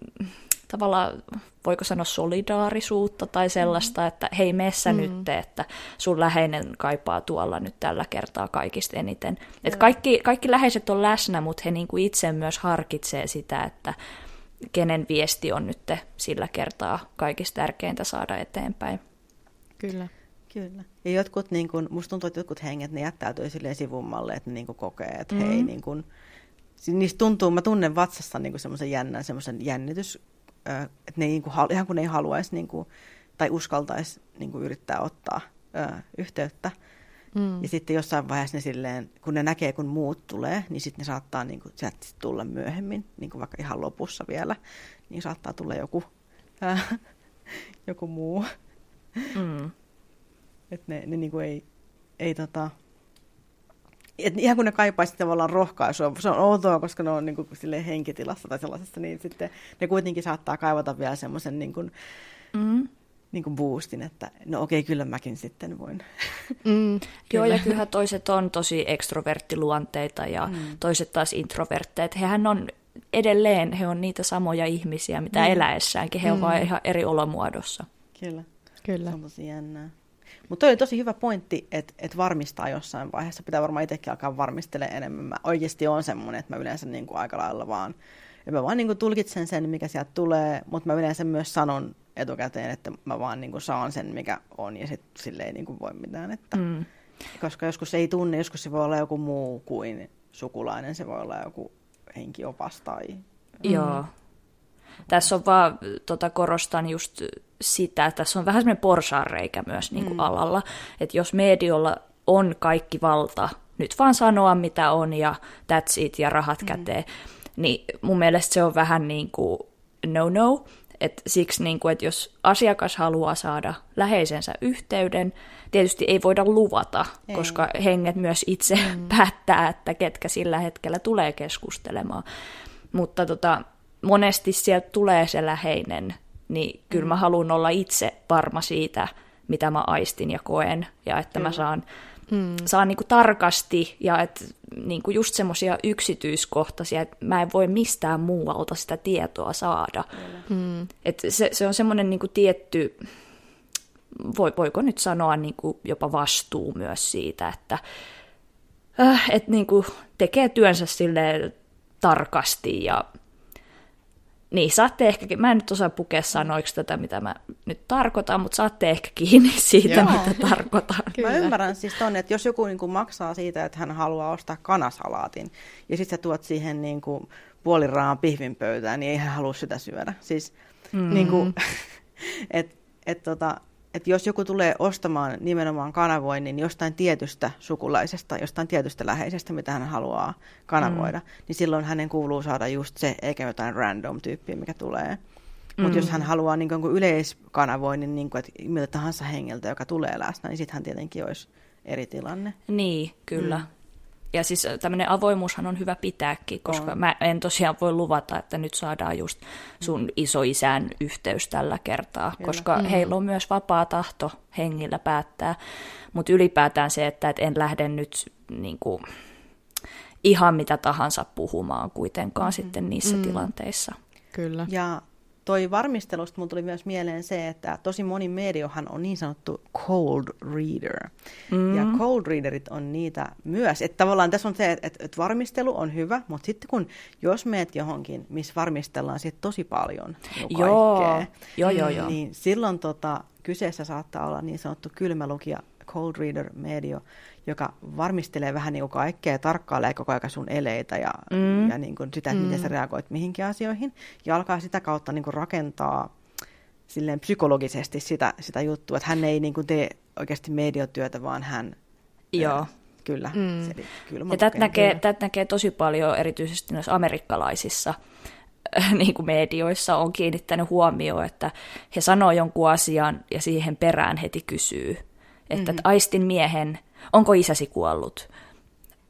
tavallaan, voiko sanoa solidaarisuutta tai sellaista, mm. että hei messä mm. nyt, että sun läheinen kaipaa tuolla nyt tällä kertaa kaikista eniten. Et kaikki, kaikki läheiset on läsnä, mutta he niinku itse myös harkitsee sitä, että kenen viesti on nyt sillä kertaa kaikista tärkeintä saada eteenpäin. Kyllä. Kyllä. Ja jotkut, niin kun, musta tuntuu, että jotkut henget, ne jättäytyy silleen sivummalle, että ne niin kokee, että mm. hei, niin kun, niistä tuntuu, mä tunnen vatsassa niin semmoisen jännän, semmoisen jännitys, että ne niin kuin, ihan kun ne ei haluaisi niin kuin, tai uskaltaisi niin kuin yrittää ottaa ö, yhteyttä. Mm. Ja sitten jossain vaiheessa ne silleen, kun ne näkee, kun muut tulee, niin sitten ne saattaa niin kuin, sieltä tulla myöhemmin, niin kuin vaikka ihan lopussa vielä, niin saattaa tulla joku, äh, joku muu. Mm. Että ne, ne niin kuin ei, ei tota, et ihan kun ne kaipaisi tavallaan rohkaisua, se on outoa, koska ne on niin kuin, henkitilassa tai sellaisessa, niin sitten ne kuitenkin saattaa kaivata vielä semmoisen niin kuin, mm. niin kuin boostin, että no okei, kyllä mäkin sitten voin. Mm, Joo, ja kyllähän toiset on tosi ekstroverttiluonteita ja mm. toiset taas introvertteet. Hehän on edelleen, he on niitä samoja ihmisiä, mitä mm. eläessäänkin, he mm. on vain ihan eri olomuodossa. Kyllä. Kyllä. Se on tosi jännää. Mutta oli tosi hyvä pointti, että, että varmistaa jossain vaiheessa. Pitää varmaan itsekin alkaa varmistelemaan enemmän. Mä oikeasti on semmoinen, että mä yleensä niin kuin aika lailla vaan, ja mä vaan niin kuin tulkitsen sen, mikä sieltä tulee, mutta mä yleensä myös sanon etukäteen, että mä vaan niin kuin saan sen, mikä on, ja sitten sille ei niin kuin voi mitään. Että, mm. Koska joskus ei tunne, joskus se voi olla joku muu kuin sukulainen, se voi olla joku henkiopas tai... Joo. Tässä on vaan, tota, korostan just sitä, että tässä on vähän semmoinen porsaanreikä myös niin kuin mm. alalla, että jos mediolla on kaikki valta, nyt vaan sanoa mitä on ja that's it ja rahat mm. käteen, niin mun mielestä se on vähän niin kuin no-no, et siksi, niin kuin, että jos asiakas haluaa saada läheisensä yhteyden, tietysti ei voida luvata, ei. koska henget myös itse mm. päättää, että ketkä sillä hetkellä tulee keskustelemaan. Mutta tota, monesti sieltä tulee se läheinen, niin kyllä mm. mä haluan olla itse varma siitä, mitä mä aistin ja koen, ja että kyllä. mä saan, mm. saan niinku tarkasti, ja että niinku just semmoisia yksityiskohtaisia, että mä en voi mistään muualta sitä tietoa saada. Mm. Et se, se on semmoinen niinku tietty, voi, voiko nyt sanoa niinku jopa vastuu myös siitä, että äh, et niinku tekee työnsä sille tarkasti ja niin, saatte ehkä, mä en nyt osaa pukea sanoiksi tätä, mitä mä nyt tarkoitan, mutta saatte ehkä kiinni siitä, Joo. mitä tarkoitan. Kyllä. Mä ymmärrän siis ton, että jos joku niin kuin maksaa siitä, että hän haluaa ostaa kanasalaatin, ja sitten sä tuot siihen niin kuin puoliraan pihvin pöytään, niin ei hän halua sitä syödä. Siis mm. niin kuin, et, et tota, että jos joku tulee ostamaan nimenomaan kanavoinnin jostain tietystä sukulaisesta, jostain tietystä läheisestä, mitä hän haluaa kanavoida, mm. niin silloin hänen kuuluu saada just se, eikä jotain random-tyyppiä, mikä tulee. Mutta mm. jos hän haluaa niin kuin yleiskanavoinnin, niin kuin, että miltä tahansa hengeltä, joka tulee läsnä, niin sitten hän tietenkin olisi eri tilanne. Niin, kyllä. Mm. Ja siis tämmöinen avoimuushan on hyvä pitääkin, koska on. mä en tosiaan voi luvata, että nyt saadaan just sun isoisän yhteys tällä kertaa, Kyllä. koska mm. heillä on myös vapaa tahto hengillä päättää. Mutta ylipäätään se, että et en lähde nyt niin kuin, ihan mitä tahansa puhumaan kuitenkaan mm. sitten niissä mm. tilanteissa. Kyllä. Ja toi varmistelusta mun tuli myös mieleen se, että tosi moni mediohan on niin sanottu cold reader. Mm. Ja cold readerit on niitä myös. Että tavallaan tässä on se, että, että varmistelu on hyvä, mutta sitten kun jos meet johonkin, missä varmistellaan siitä tosi paljon niin joo. joo, joo, joo. niin silloin tota, kyseessä saattaa olla niin sanottu kylmälukija cold reader medio, joka varmistelee vähän niin kuin kaikkea ja tarkkailee koko ajan sun eleitä ja, mm. ja niin kuin sitä, että mm. miten sä reagoit mihinkin asioihin. Ja alkaa sitä kautta niin kuin rakentaa silleen psykologisesti sitä, sitä juttua, että hän ei niin kuin tee oikeasti mediotyötä, vaan hän... Joo. Kyllä. Mm. Se, kyllä ja tätä näkee, tätä näkee tosi paljon erityisesti noissa amerikkalaisissa niin kuin medioissa on kiinnittänyt huomioon, että he sanoo jonkun asian ja siihen perään heti kysyy. Että, mm-hmm. aistin miehen onko isäsi kuollut?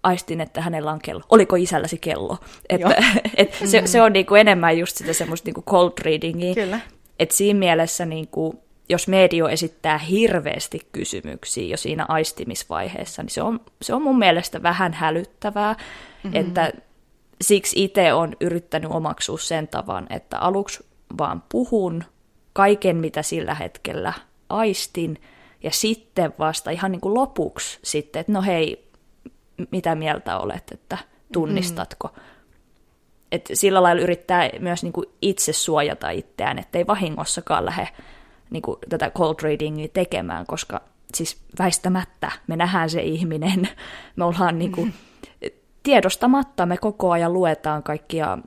Aistin, että hänellä on kello. Oliko isälläsi kello? Että, et se, se on niinku enemmän just sitä semmoista niinku cold readingia. Kyllä. Et siinä mielessä niinku, jos medio esittää hirveästi kysymyksiä jo siinä aistimisvaiheessa, niin se on, se on mun mielestä vähän hälyttävää, mm-hmm. että siksi itse on yrittänyt omaksua sen tavan, että aluksi vaan puhun kaiken, mitä sillä hetkellä aistin, ja sitten vasta ihan niin kuin lopuksi sitten, että no hei, mitä mieltä olet, että tunnistatko. Mm. Et sillä lailla yrittää myös niin kuin itse suojata itseään, ettei vahingossakaan lähde niin kuin tätä cold readingia tekemään, koska siis väistämättä me nähdään se ihminen, me ollaan niin kuin, tiedostamatta, me koko ajan luetaan kaikkia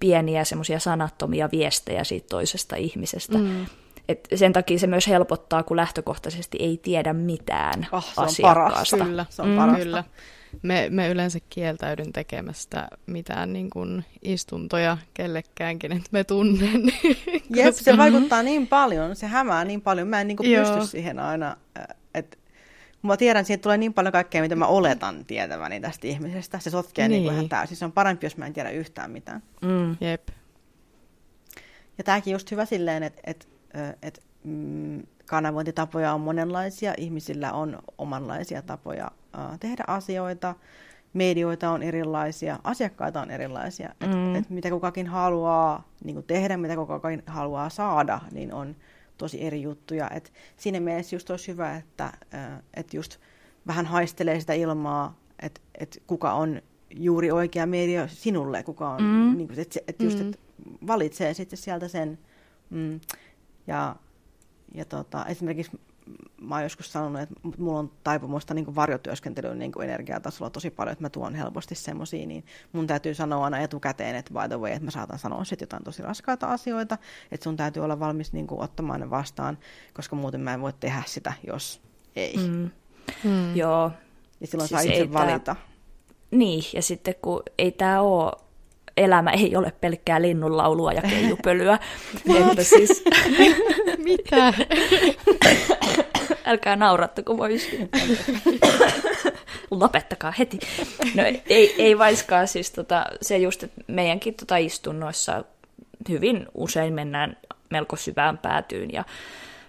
pieniä semmoisia sanattomia viestejä siitä toisesta ihmisestä. Mm. Et sen takia se myös helpottaa, kun lähtökohtaisesti ei tiedä mitään oh, se asiakkaasta. On Kyllä, se on mm. Kyllä. Me, me yleensä kieltäydyn tekemästä mitään niin kuin istuntoja kellekäänkin, että me tunnen. Jep, koska... se vaikuttaa niin paljon, se hämää niin paljon. Mä en niin kuin pysty siihen aina, että mä tiedän, että siitä tulee niin paljon kaikkea, mitä mä oletan tietäväni tästä ihmisestä. Se sotkee niin. Niin kuin ihan täysin. Se on parempi, jos mä en tiedä yhtään mitään. Mm. Jep. Ja tämäkin just hyvä silleen, että, että että mm, kanavointitapoja on monenlaisia, ihmisillä on omanlaisia tapoja tehdä asioita, medioita on erilaisia, asiakkaita on erilaisia. Mm. Et, et mitä kukakin haluaa niin tehdä, mitä kukakin haluaa saada, niin on tosi eri juttuja. Et siinä mielessä just olisi hyvä, että et just vähän haistelee sitä ilmaa, että et kuka on juuri oikea media sinulle, kuka on, mm. niin että et just mm. et valitsee sitten sieltä sen, mm, ja, ja tota, esimerkiksi mä oon joskus sanonut, että mulla on taipumusta niin varjotyöskentelyyn niin energiatasolla tosi paljon, että mä tuon helposti semmoisia, niin mun täytyy sanoa aina etukäteen, että by the way, että mä saatan sanoa sitten jotain tosi raskaita asioita, että sun täytyy olla valmis niin kuin, ottamaan ne vastaan, koska muuten mä en voi tehdä sitä, jos ei. Mm. Mm. Joo. Ja silloin siis saa itse valita. Tää... Niin, ja sitten kun ei tämä ole elämä ei ole pelkkää linnunlaulua ja keijupölyä. että siis... Mitä? Älkää naurattako voisi. Lopettakaa heti. No ei, ei vaiskaan siis tota, se just, että meidänkin tota istunnoissa hyvin usein mennään melko syvään päätyyn ja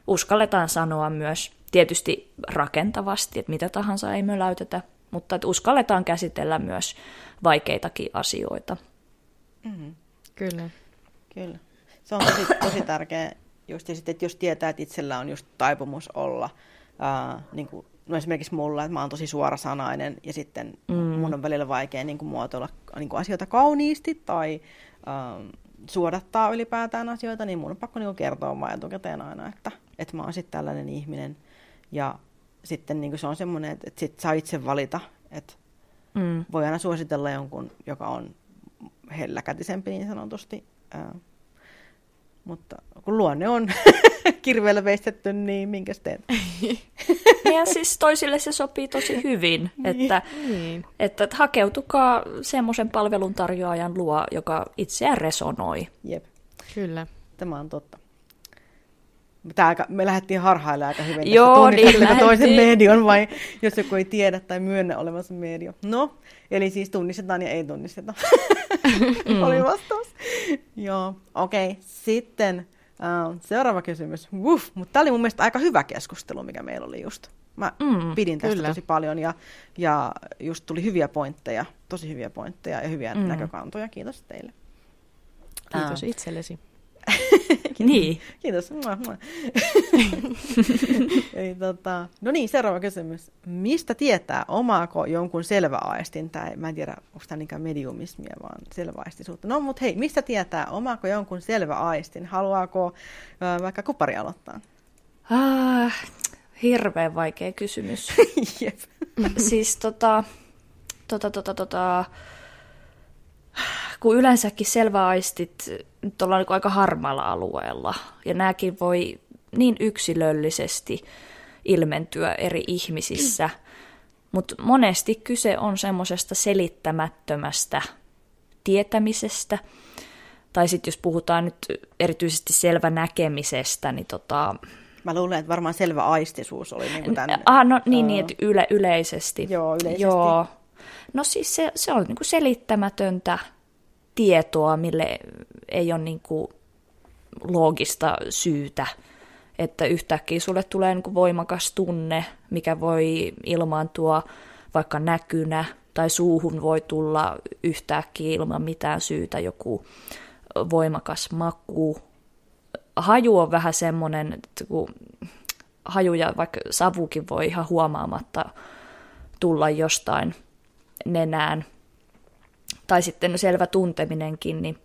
uskalletaan sanoa myös tietysti rakentavasti, että mitä tahansa ei möläytetä, mutta että uskalletaan käsitellä myös vaikeitakin asioita. Mm. Kyllä. Kyllä. Se on tosi, tosi tärkeä just, ja sitten, että jos tietää, että itsellä on just taipumus olla, ää, niin kuin, no esimerkiksi mulla, että mä oon tosi suorasanainen, ja sitten mm. mun on välillä vaikea niin kuin, muotoilla niin kuin asioita kauniisti, tai ää, suodattaa ylipäätään asioita, niin mun on pakko niin kuin, kertoa vaan etukäteen aina, että, että mä oon sitten tällainen ihminen, ja sitten niin kuin, se on semmoinen, että, että sit saa itse valita, että mm. voi aina suositella jonkun, joka on helläkätisempi niin sanotusti. Mutta kun luonne on kirveellä veistetty, niin minkä teet? ja siis toisille se sopii tosi hyvin, Niin. että, Niin. että hakeutukaa semmoisen palveluntarjoajan luo, joka itseään resonoi. Jep, Kyllä. tämä on totta. Tää me lähdettiin harhailemaan aika hyvin. Joo, niin toisen median vai jos joku ei tiedä tai myönnä olevansa media. No, eli siis tunnistetaan ja ei tunnisteta. Mm. Oli vastaus. Joo, okei. Okay. Sitten uh, seuraava kysymys. Uff, mutta tämä oli mun mielestä aika hyvä keskustelu, mikä meillä oli just. Mä Mm, pidin tästä kyllä. tosi paljon ja, ja just tuli hyviä pointteja, tosi hyviä pointteja ja hyviä Mm. näkökantoja. Kiitos teille. Kiitos Ää. itsellesi. Niin. Kiitos. Mua, mua. Eli, tota, no niin, seuraava kysymys. Mistä tietää, omaako jonkun selväaistin, tai mä en tiedä, onko tämä niinkään mediumismia, vaan selväaistisuutta. No, mutta hei, mistä tietää, omaako jonkun selväaistin? Haluaako ö, vaikka kupari aloittaa? Ah, hirveän vaikea kysymys. Jep. siis tota, tota, tota, tota, kun yleensäkin selväaistit nyt ollaan niin aika harmaalla alueella, ja nämäkin voi niin yksilöllisesti ilmentyä eri ihmisissä, mutta monesti kyse on semmoisesta selittämättömästä tietämisestä, tai sitten jos puhutaan nyt erityisesti selvänäkemisestä, niin tota, Mä luulen, että varmaan selvä aistisuus oli niin kuin tämän. Ah, no niin, niin että yle, yleisesti. Joo, yleisesti. Joo. No siis se, se on niinku selittämätöntä tietoa, mille ei ole niinku loogista syytä. Että yhtäkkiä sulle tulee niinku voimakas tunne, mikä voi ilmaantua vaikka näkynä, tai suuhun voi tulla yhtäkkiä ilman mitään syytä joku voimakas maku. Haju on vähän semmoinen, että kun hajuja, vaikka savukin voi ihan huomaamatta tulla jostain nenään. Tai sitten selvä tunteminenkin, niin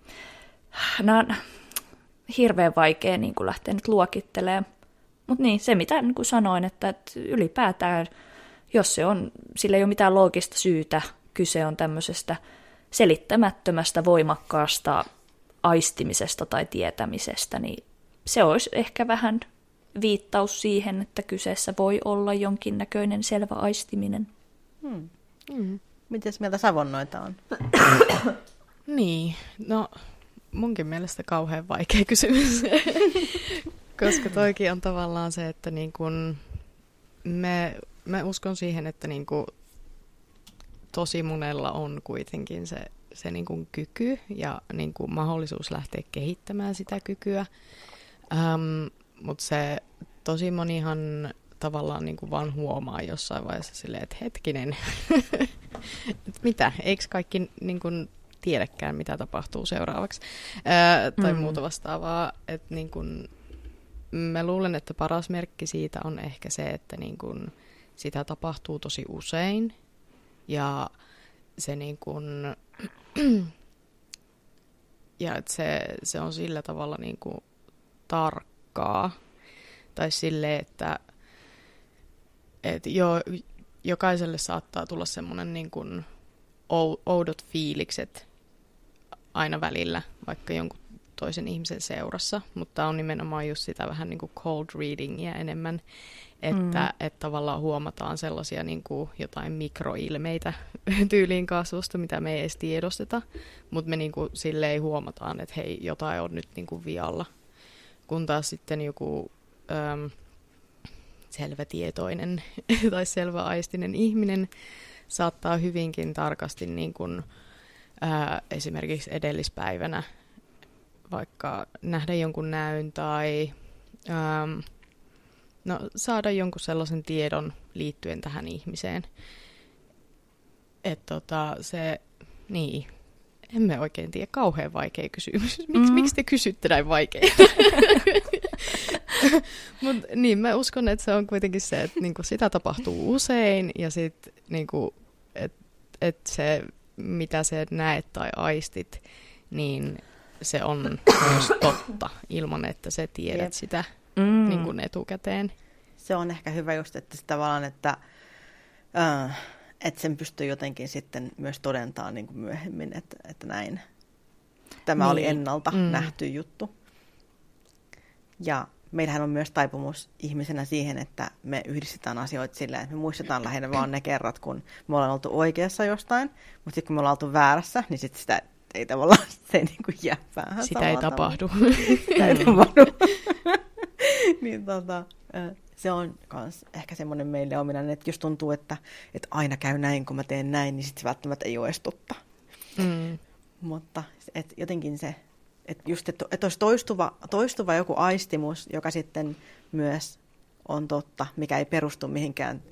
nämä on hirveän vaikea niin kuin lähteä nyt luokittelemaan. Mutta niin, se mitä niin kuin sanoin, että, että ylipäätään, jos se on, sillä ei ole mitään loogista syytä, kyse on tämmöisestä selittämättömästä, voimakkaasta aistimisesta tai tietämisestä, niin se olisi ehkä vähän viittaus siihen, että kyseessä voi olla jonkinnäköinen selvä aistiminen. Hmm. Mm. Mites mieltä savonnoita on? Niin, no munkin mielestä kauhean vaikea kysymys. Koska toikin on tavallaan se, että niin kun me, mä uskon siihen, että niin kun tosi monella on kuitenkin se, se niin kun kyky ja niin kun mahdollisuus lähteä kehittämään sitä kykyä. Ähm, Mutta se tosi monihan tavallaan niin kuin vaan huomaa jossain vaiheessa silleen, että hetkinen, et mitä, eikö kaikki niin kuin tiedäkään, mitä tapahtuu seuraavaksi, Ää, tai Mm. muuta vastaavaa. Että niin kuin, mä luulen, että paras merkki siitä on ehkä se, että niin kuin sitä tapahtuu tosi usein, ja se niin kuin, ja että se, se on sillä tavalla niin kuin tarkkaa, tai sille, että et jo, jokaiselle saattaa tulla semmoinen niin kuin ou- oudot fiilikset aina välillä, vaikka jonkun toisen ihmisen seurassa, mutta on nimenomaan just sitä vähän niin kuin cold readingia enemmän, että, mm. että tavallaan huomataan sellaisia niin kuin jotain mikroilmeitä tyyliin kasvusta, mitä me ei edes tiedosteta, mutta me niin kuin silleen huomataan, että hei, jotain on nyt niin kuin vialla. Kun taas sitten joku selvätietoinen tai selväaistinen ihminen saattaa hyvinkin tarkasti niin kuin, ää, esimerkiksi edellispäivänä vaikka nähdä jonkun näyn tai äm, no, saada jonkun sellaisen tiedon liittyen tähän ihmiseen. Että tota, se, niin, emme oikein tiedä, kauhean vaikea kysymys. Miks, Mm. Miksi te kysytte näin vaikeita? Mut niin, mä uskon, että se on kuitenkin se, että niinku sitä tapahtuu usein ja sitten niinku, että et se, mitä sä näet tai aistit, niin se on myös totta ilman, että sä tiedät Jep. sitä Mm. niin kuin etukäteen. Se on ehkä hyvä just, että tavallaan, että, äh, että sen pystyy jotenkin sitten myös todentamaan niin kuin myöhemmin, että, että näin. Tämä Niin. oli ennalta mm. nähty juttu. Ja meillähän on myös taipumus ihmisenä siihen, että me yhdistetään asioita silleen, että me muistetaan lähinnä vaan ne kerrat, kun me ollaan oltu oikeassa jostain, mutta sitten kun me ollaan oltu väärässä, niin sitten sitä ei tavallaan, se niin kuin jää päähän. Sitä ei tapahdu. Sitä ei tapahdu. niin tota, se on kans ehkä semmoinen meille ominainen, että jos tuntuu, että, että aina käy näin, kun mä teen näin, niin sitten se välttämättä ei ole edes totta. Mm. Mutta et jotenkin se, että just, että, että olisi toistuva, toistuva joku aistimus, joka sitten myös on totta, mikä ei perustu mihinkään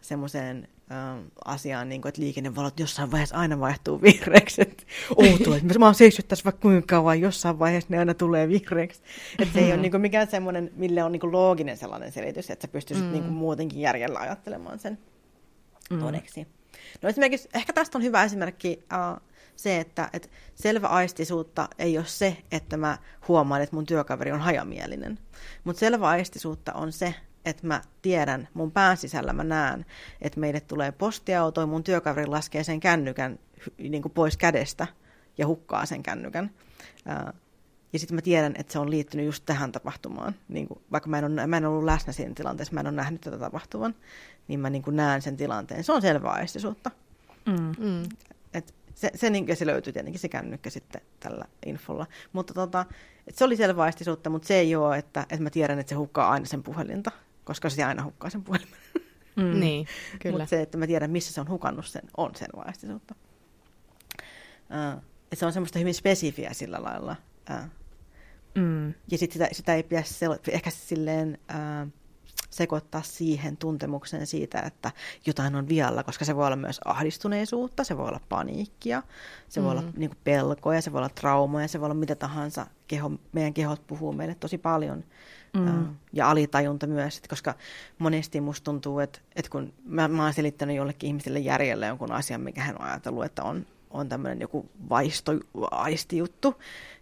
semmoiseen äh, asiaan, niin kuin, että liikennevalot jossain vaiheessa aina vaihtuu vihreäksi. Että outoa, että mä oon seissyt tässä vaikka kuinka kauan, jossain vaiheessa ne aina tulee vihreäksi. Että se ei ole niin kuin, mikään semmoinen, mille on niin kuin, looginen sellainen selitys, että sä pystyisit mm. niin kuin, muutenkin järjellä ajattelemaan sen mm. todeksi. No esimerkiksi, ehkä tästä on hyvä esimerkki uh, se, että, että selvä aistisuutta ei ole se, että mä huomaan, että mun työkaveri on hajamielinen. Mutta selvä aistisuutta on se, että mä tiedän, mun pään sisällä mä näen, että meille tulee postiauto ja mun työkaveri laskee sen kännykän niin kuin pois kädestä ja hukkaa sen kännykän. Ja sitten mä tiedän, että se on liittynyt just tähän tapahtumaan. Niin kuin, vaikka mä en, ole, mä en ollut läsnä siinä tilanteessa, mä en ole nähnyt tätä tapahtuvan, niin mä niin kuin näen sen tilanteen. Se on selvää aistisuutta. Mm. Mm. Et se, se, niin, se löytyy tietenkin se kännykkä sitten tällä infolla. Mutta tota, et se oli selvää aistisuutta, mutta se ei ole, että, että mä tiedän, että se hukkaa aina sen puhelinta koska se aina hukkaa sen puhelimen. Mm. Niin, kyllä. Mutta se, että mä tiedän, missä se on hukannut sen, on sen vaistisuutta. Uh, se on semmoista hyvin spesifiä sillä lailla. Uh, mm. Ja sitten sitä, sitä ei pidä sel- ehkä silleen uh, sekoittaa siihen tuntemukseen siitä, että jotain on vialla, koska se voi olla myös ahdistuneisuutta, se voi olla paniikkia, se mm. voi olla mm. niin kuin pelkoja, se voi olla traumoja, se voi olla mitä tahansa. Keho, meidän kehot puhuu meille tosi paljon Mm. Ja alitajunta myös, että koska monesti musta tuntuu, että, että kun mä, mä oon selittänyt jollekin ihmiselle järjellä jonkun asian, mikä hän on ajatellut, että on, on tämmöinen joku vaisto, aistijuttu,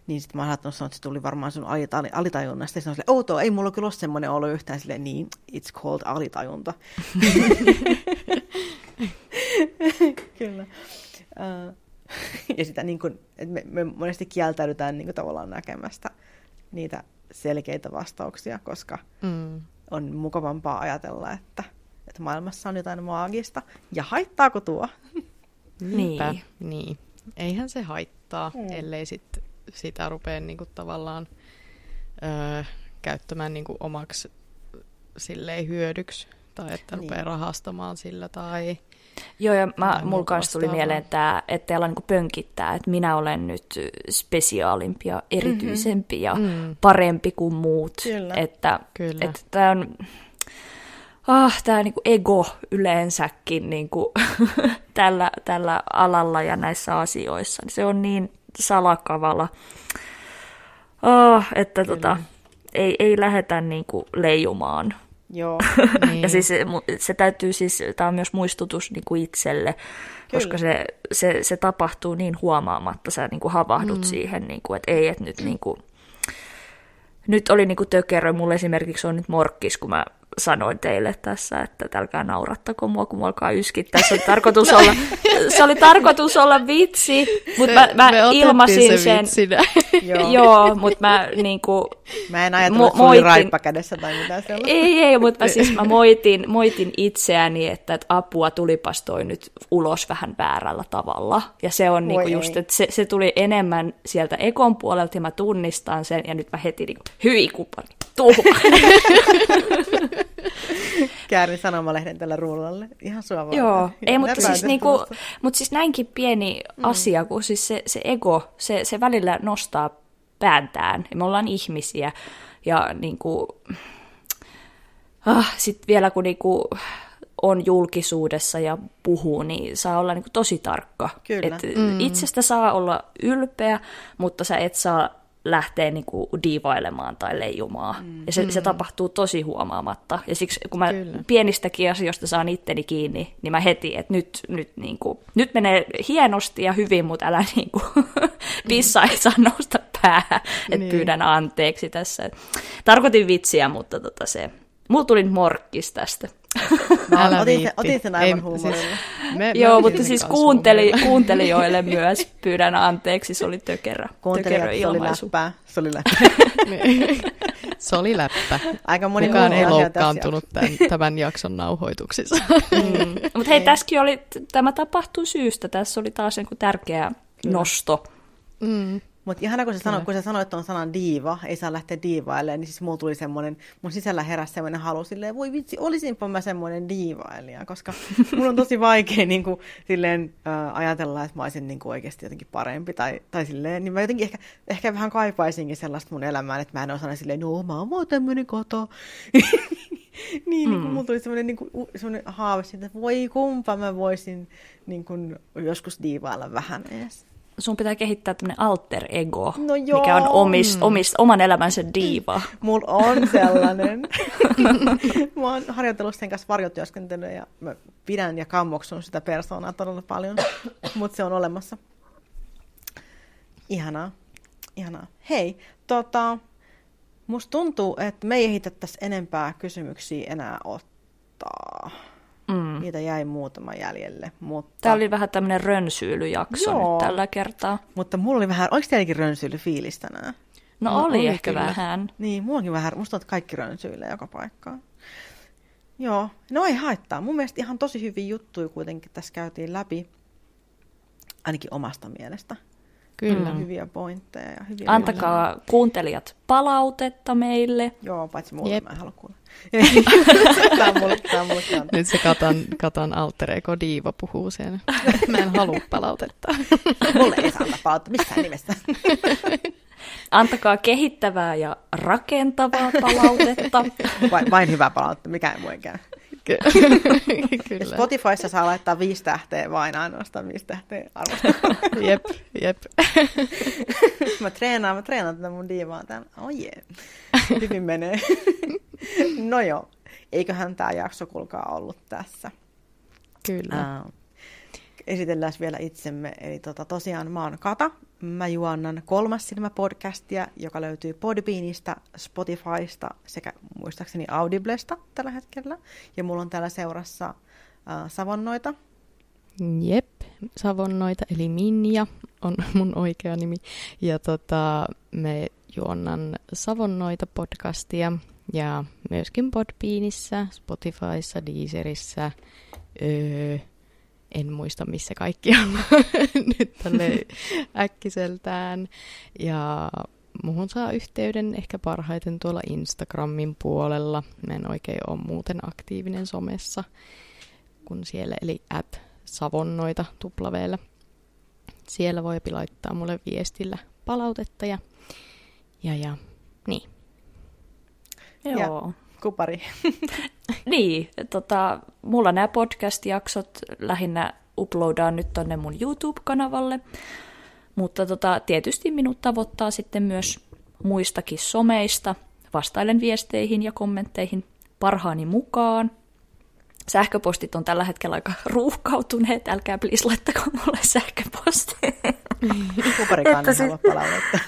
niin sitten mä oon saattanut sanoa, että se tuli varmaan sun alitajunnasta. Ja sitten on silleen, outoa, ei mulla kyllä ole semmoinen olo yhtään silleen, niin, it's called alitajunta. kyllä. Uh, ja sitä niin kuin, että me, me monesti kieltäydytään niin kuin tavallaan näkemästä niitä selkeitä vastauksia, koska mm. on mukavampaa ajatella, että, että maailmassa on jotain maagista. Ja haittaako tuo? Niinpä, niin. niin. Eihän se haittaa, mm. ellei sit sitä rupea niinku tavallaan öö, käyttämään niinku omaksi silleen hyödyksi. Tai että niin. rupeaa rahastamaan sillä tai Joo, ja mä, mulla kanssa tuli mieleen, että, että teillä on niin pönkittää, että minä olen nyt spesiaalimpi ja erityisempi mm-hmm. ja mm. parempi kuin muut. Kyllä. Että, Kyllä. että tämä on... Ah, tämä niinku ego yleensäkin niinku, tällä, tällä alalla ja näissä asioissa, se on niin salakavala, ah, että tota, ei, ei lähdetä niinku leijumaan Joo. Niin. ja siis se, se täytyy siis, tämä on myös muistutus niin kuin itselle, Kyllä. koska se, se, se tapahtuu niin huomaamatta, sä niin kuin havahdut mm. siihen, niin kuin, että ei, että nyt niin kuin, nyt oli niin kuin tökerö, mulla esimerkiksi on nyt morkkis, kun mä sanoin teille tässä, että älkää naurattako mua, kun mua alkaa yskittää. Se oli tarkoitus olla, se oli tarkoitus olla vitsi, mutta mä, mä Me ilmasin sen. joo, joo mutta mä niinku... Mä en ajatellut, että moitin, raippa kädessä tai mitään sellaista. Ei, ei, mutta mä siis mä moitin, moitin itseäni, että, että apua tulipas toi nyt ulos vähän väärällä tavalla. Ja se on niinku just, että se, se tuli enemmän sieltä ekon puolelta ja mä tunnistan sen ja nyt mä heti niinku, hyi kupari, tuu. Käärin sanomalehden tällä rullalle. Ihan sua vaan. Joo, ei, mutta siis, niinku, mutta siis näinkin pieni mm. asia, kun siis se, se ego, se, se välillä nostaa pääntään. Me ollaan ihmisiä. Ja niinku, ah, sitten vielä kun niinku, on julkisuudessa ja puhuu, niin saa olla niinku tosi tarkka. Kyllä. Et mm. Itsestä saa olla ylpeä, mutta sä et saa lähtee niin kuin diivailemaan tai leijumaan. Mm. Ja se, se tapahtuu tosi huomaamatta. Ja siksi kun mä Kyllä. pienistäkin asioista saan itteni kiinni, niin mä heti, että nyt, nyt, niin kuin, nyt menee hienosti ja hyvin, mutta älä niin kuin, pissa ei saa nousta päähän, että niin. pyydän anteeksi tässä. Tarkoitin vitsiä, mutta tota se, mulla tuli morkkis tästä. Mä Älä otin, sen, otin sen aivan huumorilla. Siis, me, Joo, me mutta otin siis kuunteli, kuuntelijoille myös pyydän anteeksi, se oli tökerä, Kuuntelijat, se oli läppää. Se oli läppää. Niin. Se oli läppä. Aika moni Kukaan muu ei loukkaantunut tämän, tämän jakson nauhoituksissa. Mm. Mutta hei, tässäkin oli, tämä tapahtui syystä. Tässä oli taas tärkeä nosto. Mm. Mutta ihana, kun sä, sano, Kyllä. kun sä sanoit tuon sanan diiva, ei saa lähteä diivailemaan, niin siis mulla tuli semmoinen, mun sisällä heräsi semmoinen halu silleen, voi vitsi, olisinpa mä semmoinen diivailija, koska mun on tosi vaikea niin kuin, silleen, äh, ajatella, että mä olisin niin kuin, oikeasti jotenkin parempi, tai, tai silleen, niin mä jotenkin ehkä, ehkä vähän kaipaisinkin sellaista mun elämään, että mä en osana silleen, no mä oon vaan tämmöinen koto. niin, niin kuin, mulla tuli semmoinen, niin kuin, semmoinen haave siitä, että voi kumpa mä voisin niin kuin, joskus diivailla vähän edes. Sun pitää kehittää tämmöinen alter ego, No joo. mikä on omis, omis, oman elämänsä diiva. Mulla on sellainen. mä oon harjoitellut sen kanssa varjotyöskentelyä ja mä pidän ja kammoksun sitä persoonaa todella paljon, mutta se on olemassa. Ihanaa. Ihanaa. Hei, tota, musta tuntuu, että me ei ehditettäisi enempää kysymyksiä enää ottaa. Mm. Niitä jäi muutama jäljelle, mutta, Tämä oli vähän tämmöinen rönsyylyjakso Joo. nyt tällä kertaa. mutta mulla oli vähän, oliko teilläkin rönsyily fiilis tänään? No, No, oli, oli ehkä kyllä. vähän. Niin, mullakin vähän, musta on, kaikki rönsyilee joka paikkaan. Joo, no ei haittaa. Mun mielestä ihan tosi hyviä juttuja kuitenkin tässä käytiin läpi. Ainakin omasta mielestä. Kyllä. Hyviä pointteja ja hyviä... Antakaa kuuntelijat palautetta meille. Joo, paitsi mulle, Jep. mä en halua kuulla. tämä on mulle, tämä on mulle. Nyt se Katan, Katan alter ego diiva puhuu siellä. Mä en halua palautetta. Mulle ei saa palautetta missään nimessä. Antakaa kehittävää ja rakentavaa palautetta. Vain, vain hyvää palautetta, mikä ei Ja Kyllä. Spotifyssa saa laittaa viisi tähteä, vain ainoastaan viisi tähteä arvostaa. Jep, jep. mä treenaan, mä treenaan tätä mun diivaa täällä. Oh yeah. Hyvin menee. no joo, eiköhän tämä jakso kulkaa ollut tässä. Kyllä. Uh, esitellään vielä itsemme. Eli tota, tosiaan mä oon Kata. Mä juonnan kolmas silmä podcastia, joka löytyy Podbeanista, Spotifysta sekä muistaakseni Audiblesta tällä hetkellä. Ja mulla on täällä seurassa uh, Savonnoita. Jep, Savonnoita, eli Minja on mun oikea nimi. Ja tota, me juonnan Savonnoita podcastia ja myöskin Podbeanissä, Spotifyssa, Deezerissä. Öö, en muista missä kaikkialla nyt tälle äkkiseltään. Ja muhun saa yhteyden ehkä parhaiten tuolla Instagramin puolella. Mä en oikein ole muuten aktiivinen somessa kuin siellä, eli at savonnoita tuplaveellä. Siellä voi laittaa mulle viestillä palautetta ja, ja, ja niin. Joo. Kupari. Niin, tota, mulla nämä podcast-jaksot lähinnä uploadaan nyt tonne mun YouTube-kanavalle, mutta tota, tietysti minut tavoittaa sitten myös muistakin someista. Vastailen viesteihin ja kommentteihin parhaani mukaan. Sähköpostit on tällä hetkellä aika ruuhkautuneet, älkää please laittako mulle sähköpostia. Kuparikaan Että halua palautetta.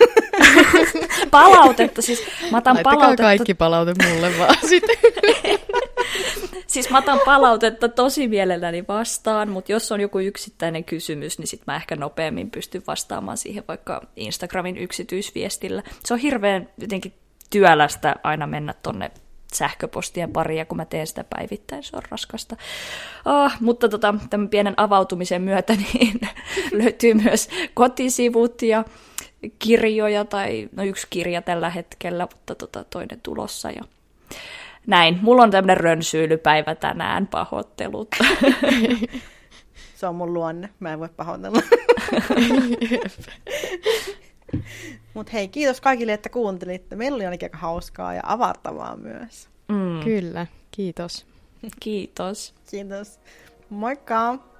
Palautetta, siis mä otan Laittakaa palautetta kaikki palaute mulle vaan sitten. Siis mä otan palautetta tosi mielelläni vastaan, mutta jos on joku yksittäinen kysymys, niin sit mä ehkä nopeammin pystyn vastaamaan siihen vaikka Instagramin yksityisviestillä. Se on hirveän jotenkin työlästä aina mennä tonne sähköpostien pariin, ja kun mä teen sitä päivittäin, se on raskasta. Ah, mutta tota, tämän pienen avautumisen myötä niin löytyy myös kotisivut ja kirjoja, tai no yksi kirja tällä hetkellä, mutta tota, toinen tulossa. Ja näin, mulla on tämmöinen rönsyilypäivä tänään, pahoittelut. Se on mun luonne, mä en voi pahoitella. Mutta hei, kiitos kaikille, että kuuntelitte. Meillä oli ainakin aika hauskaa ja avartavaa myös. Mm, Kyllä, kiitos. kiitos. Kiitos. Moikka!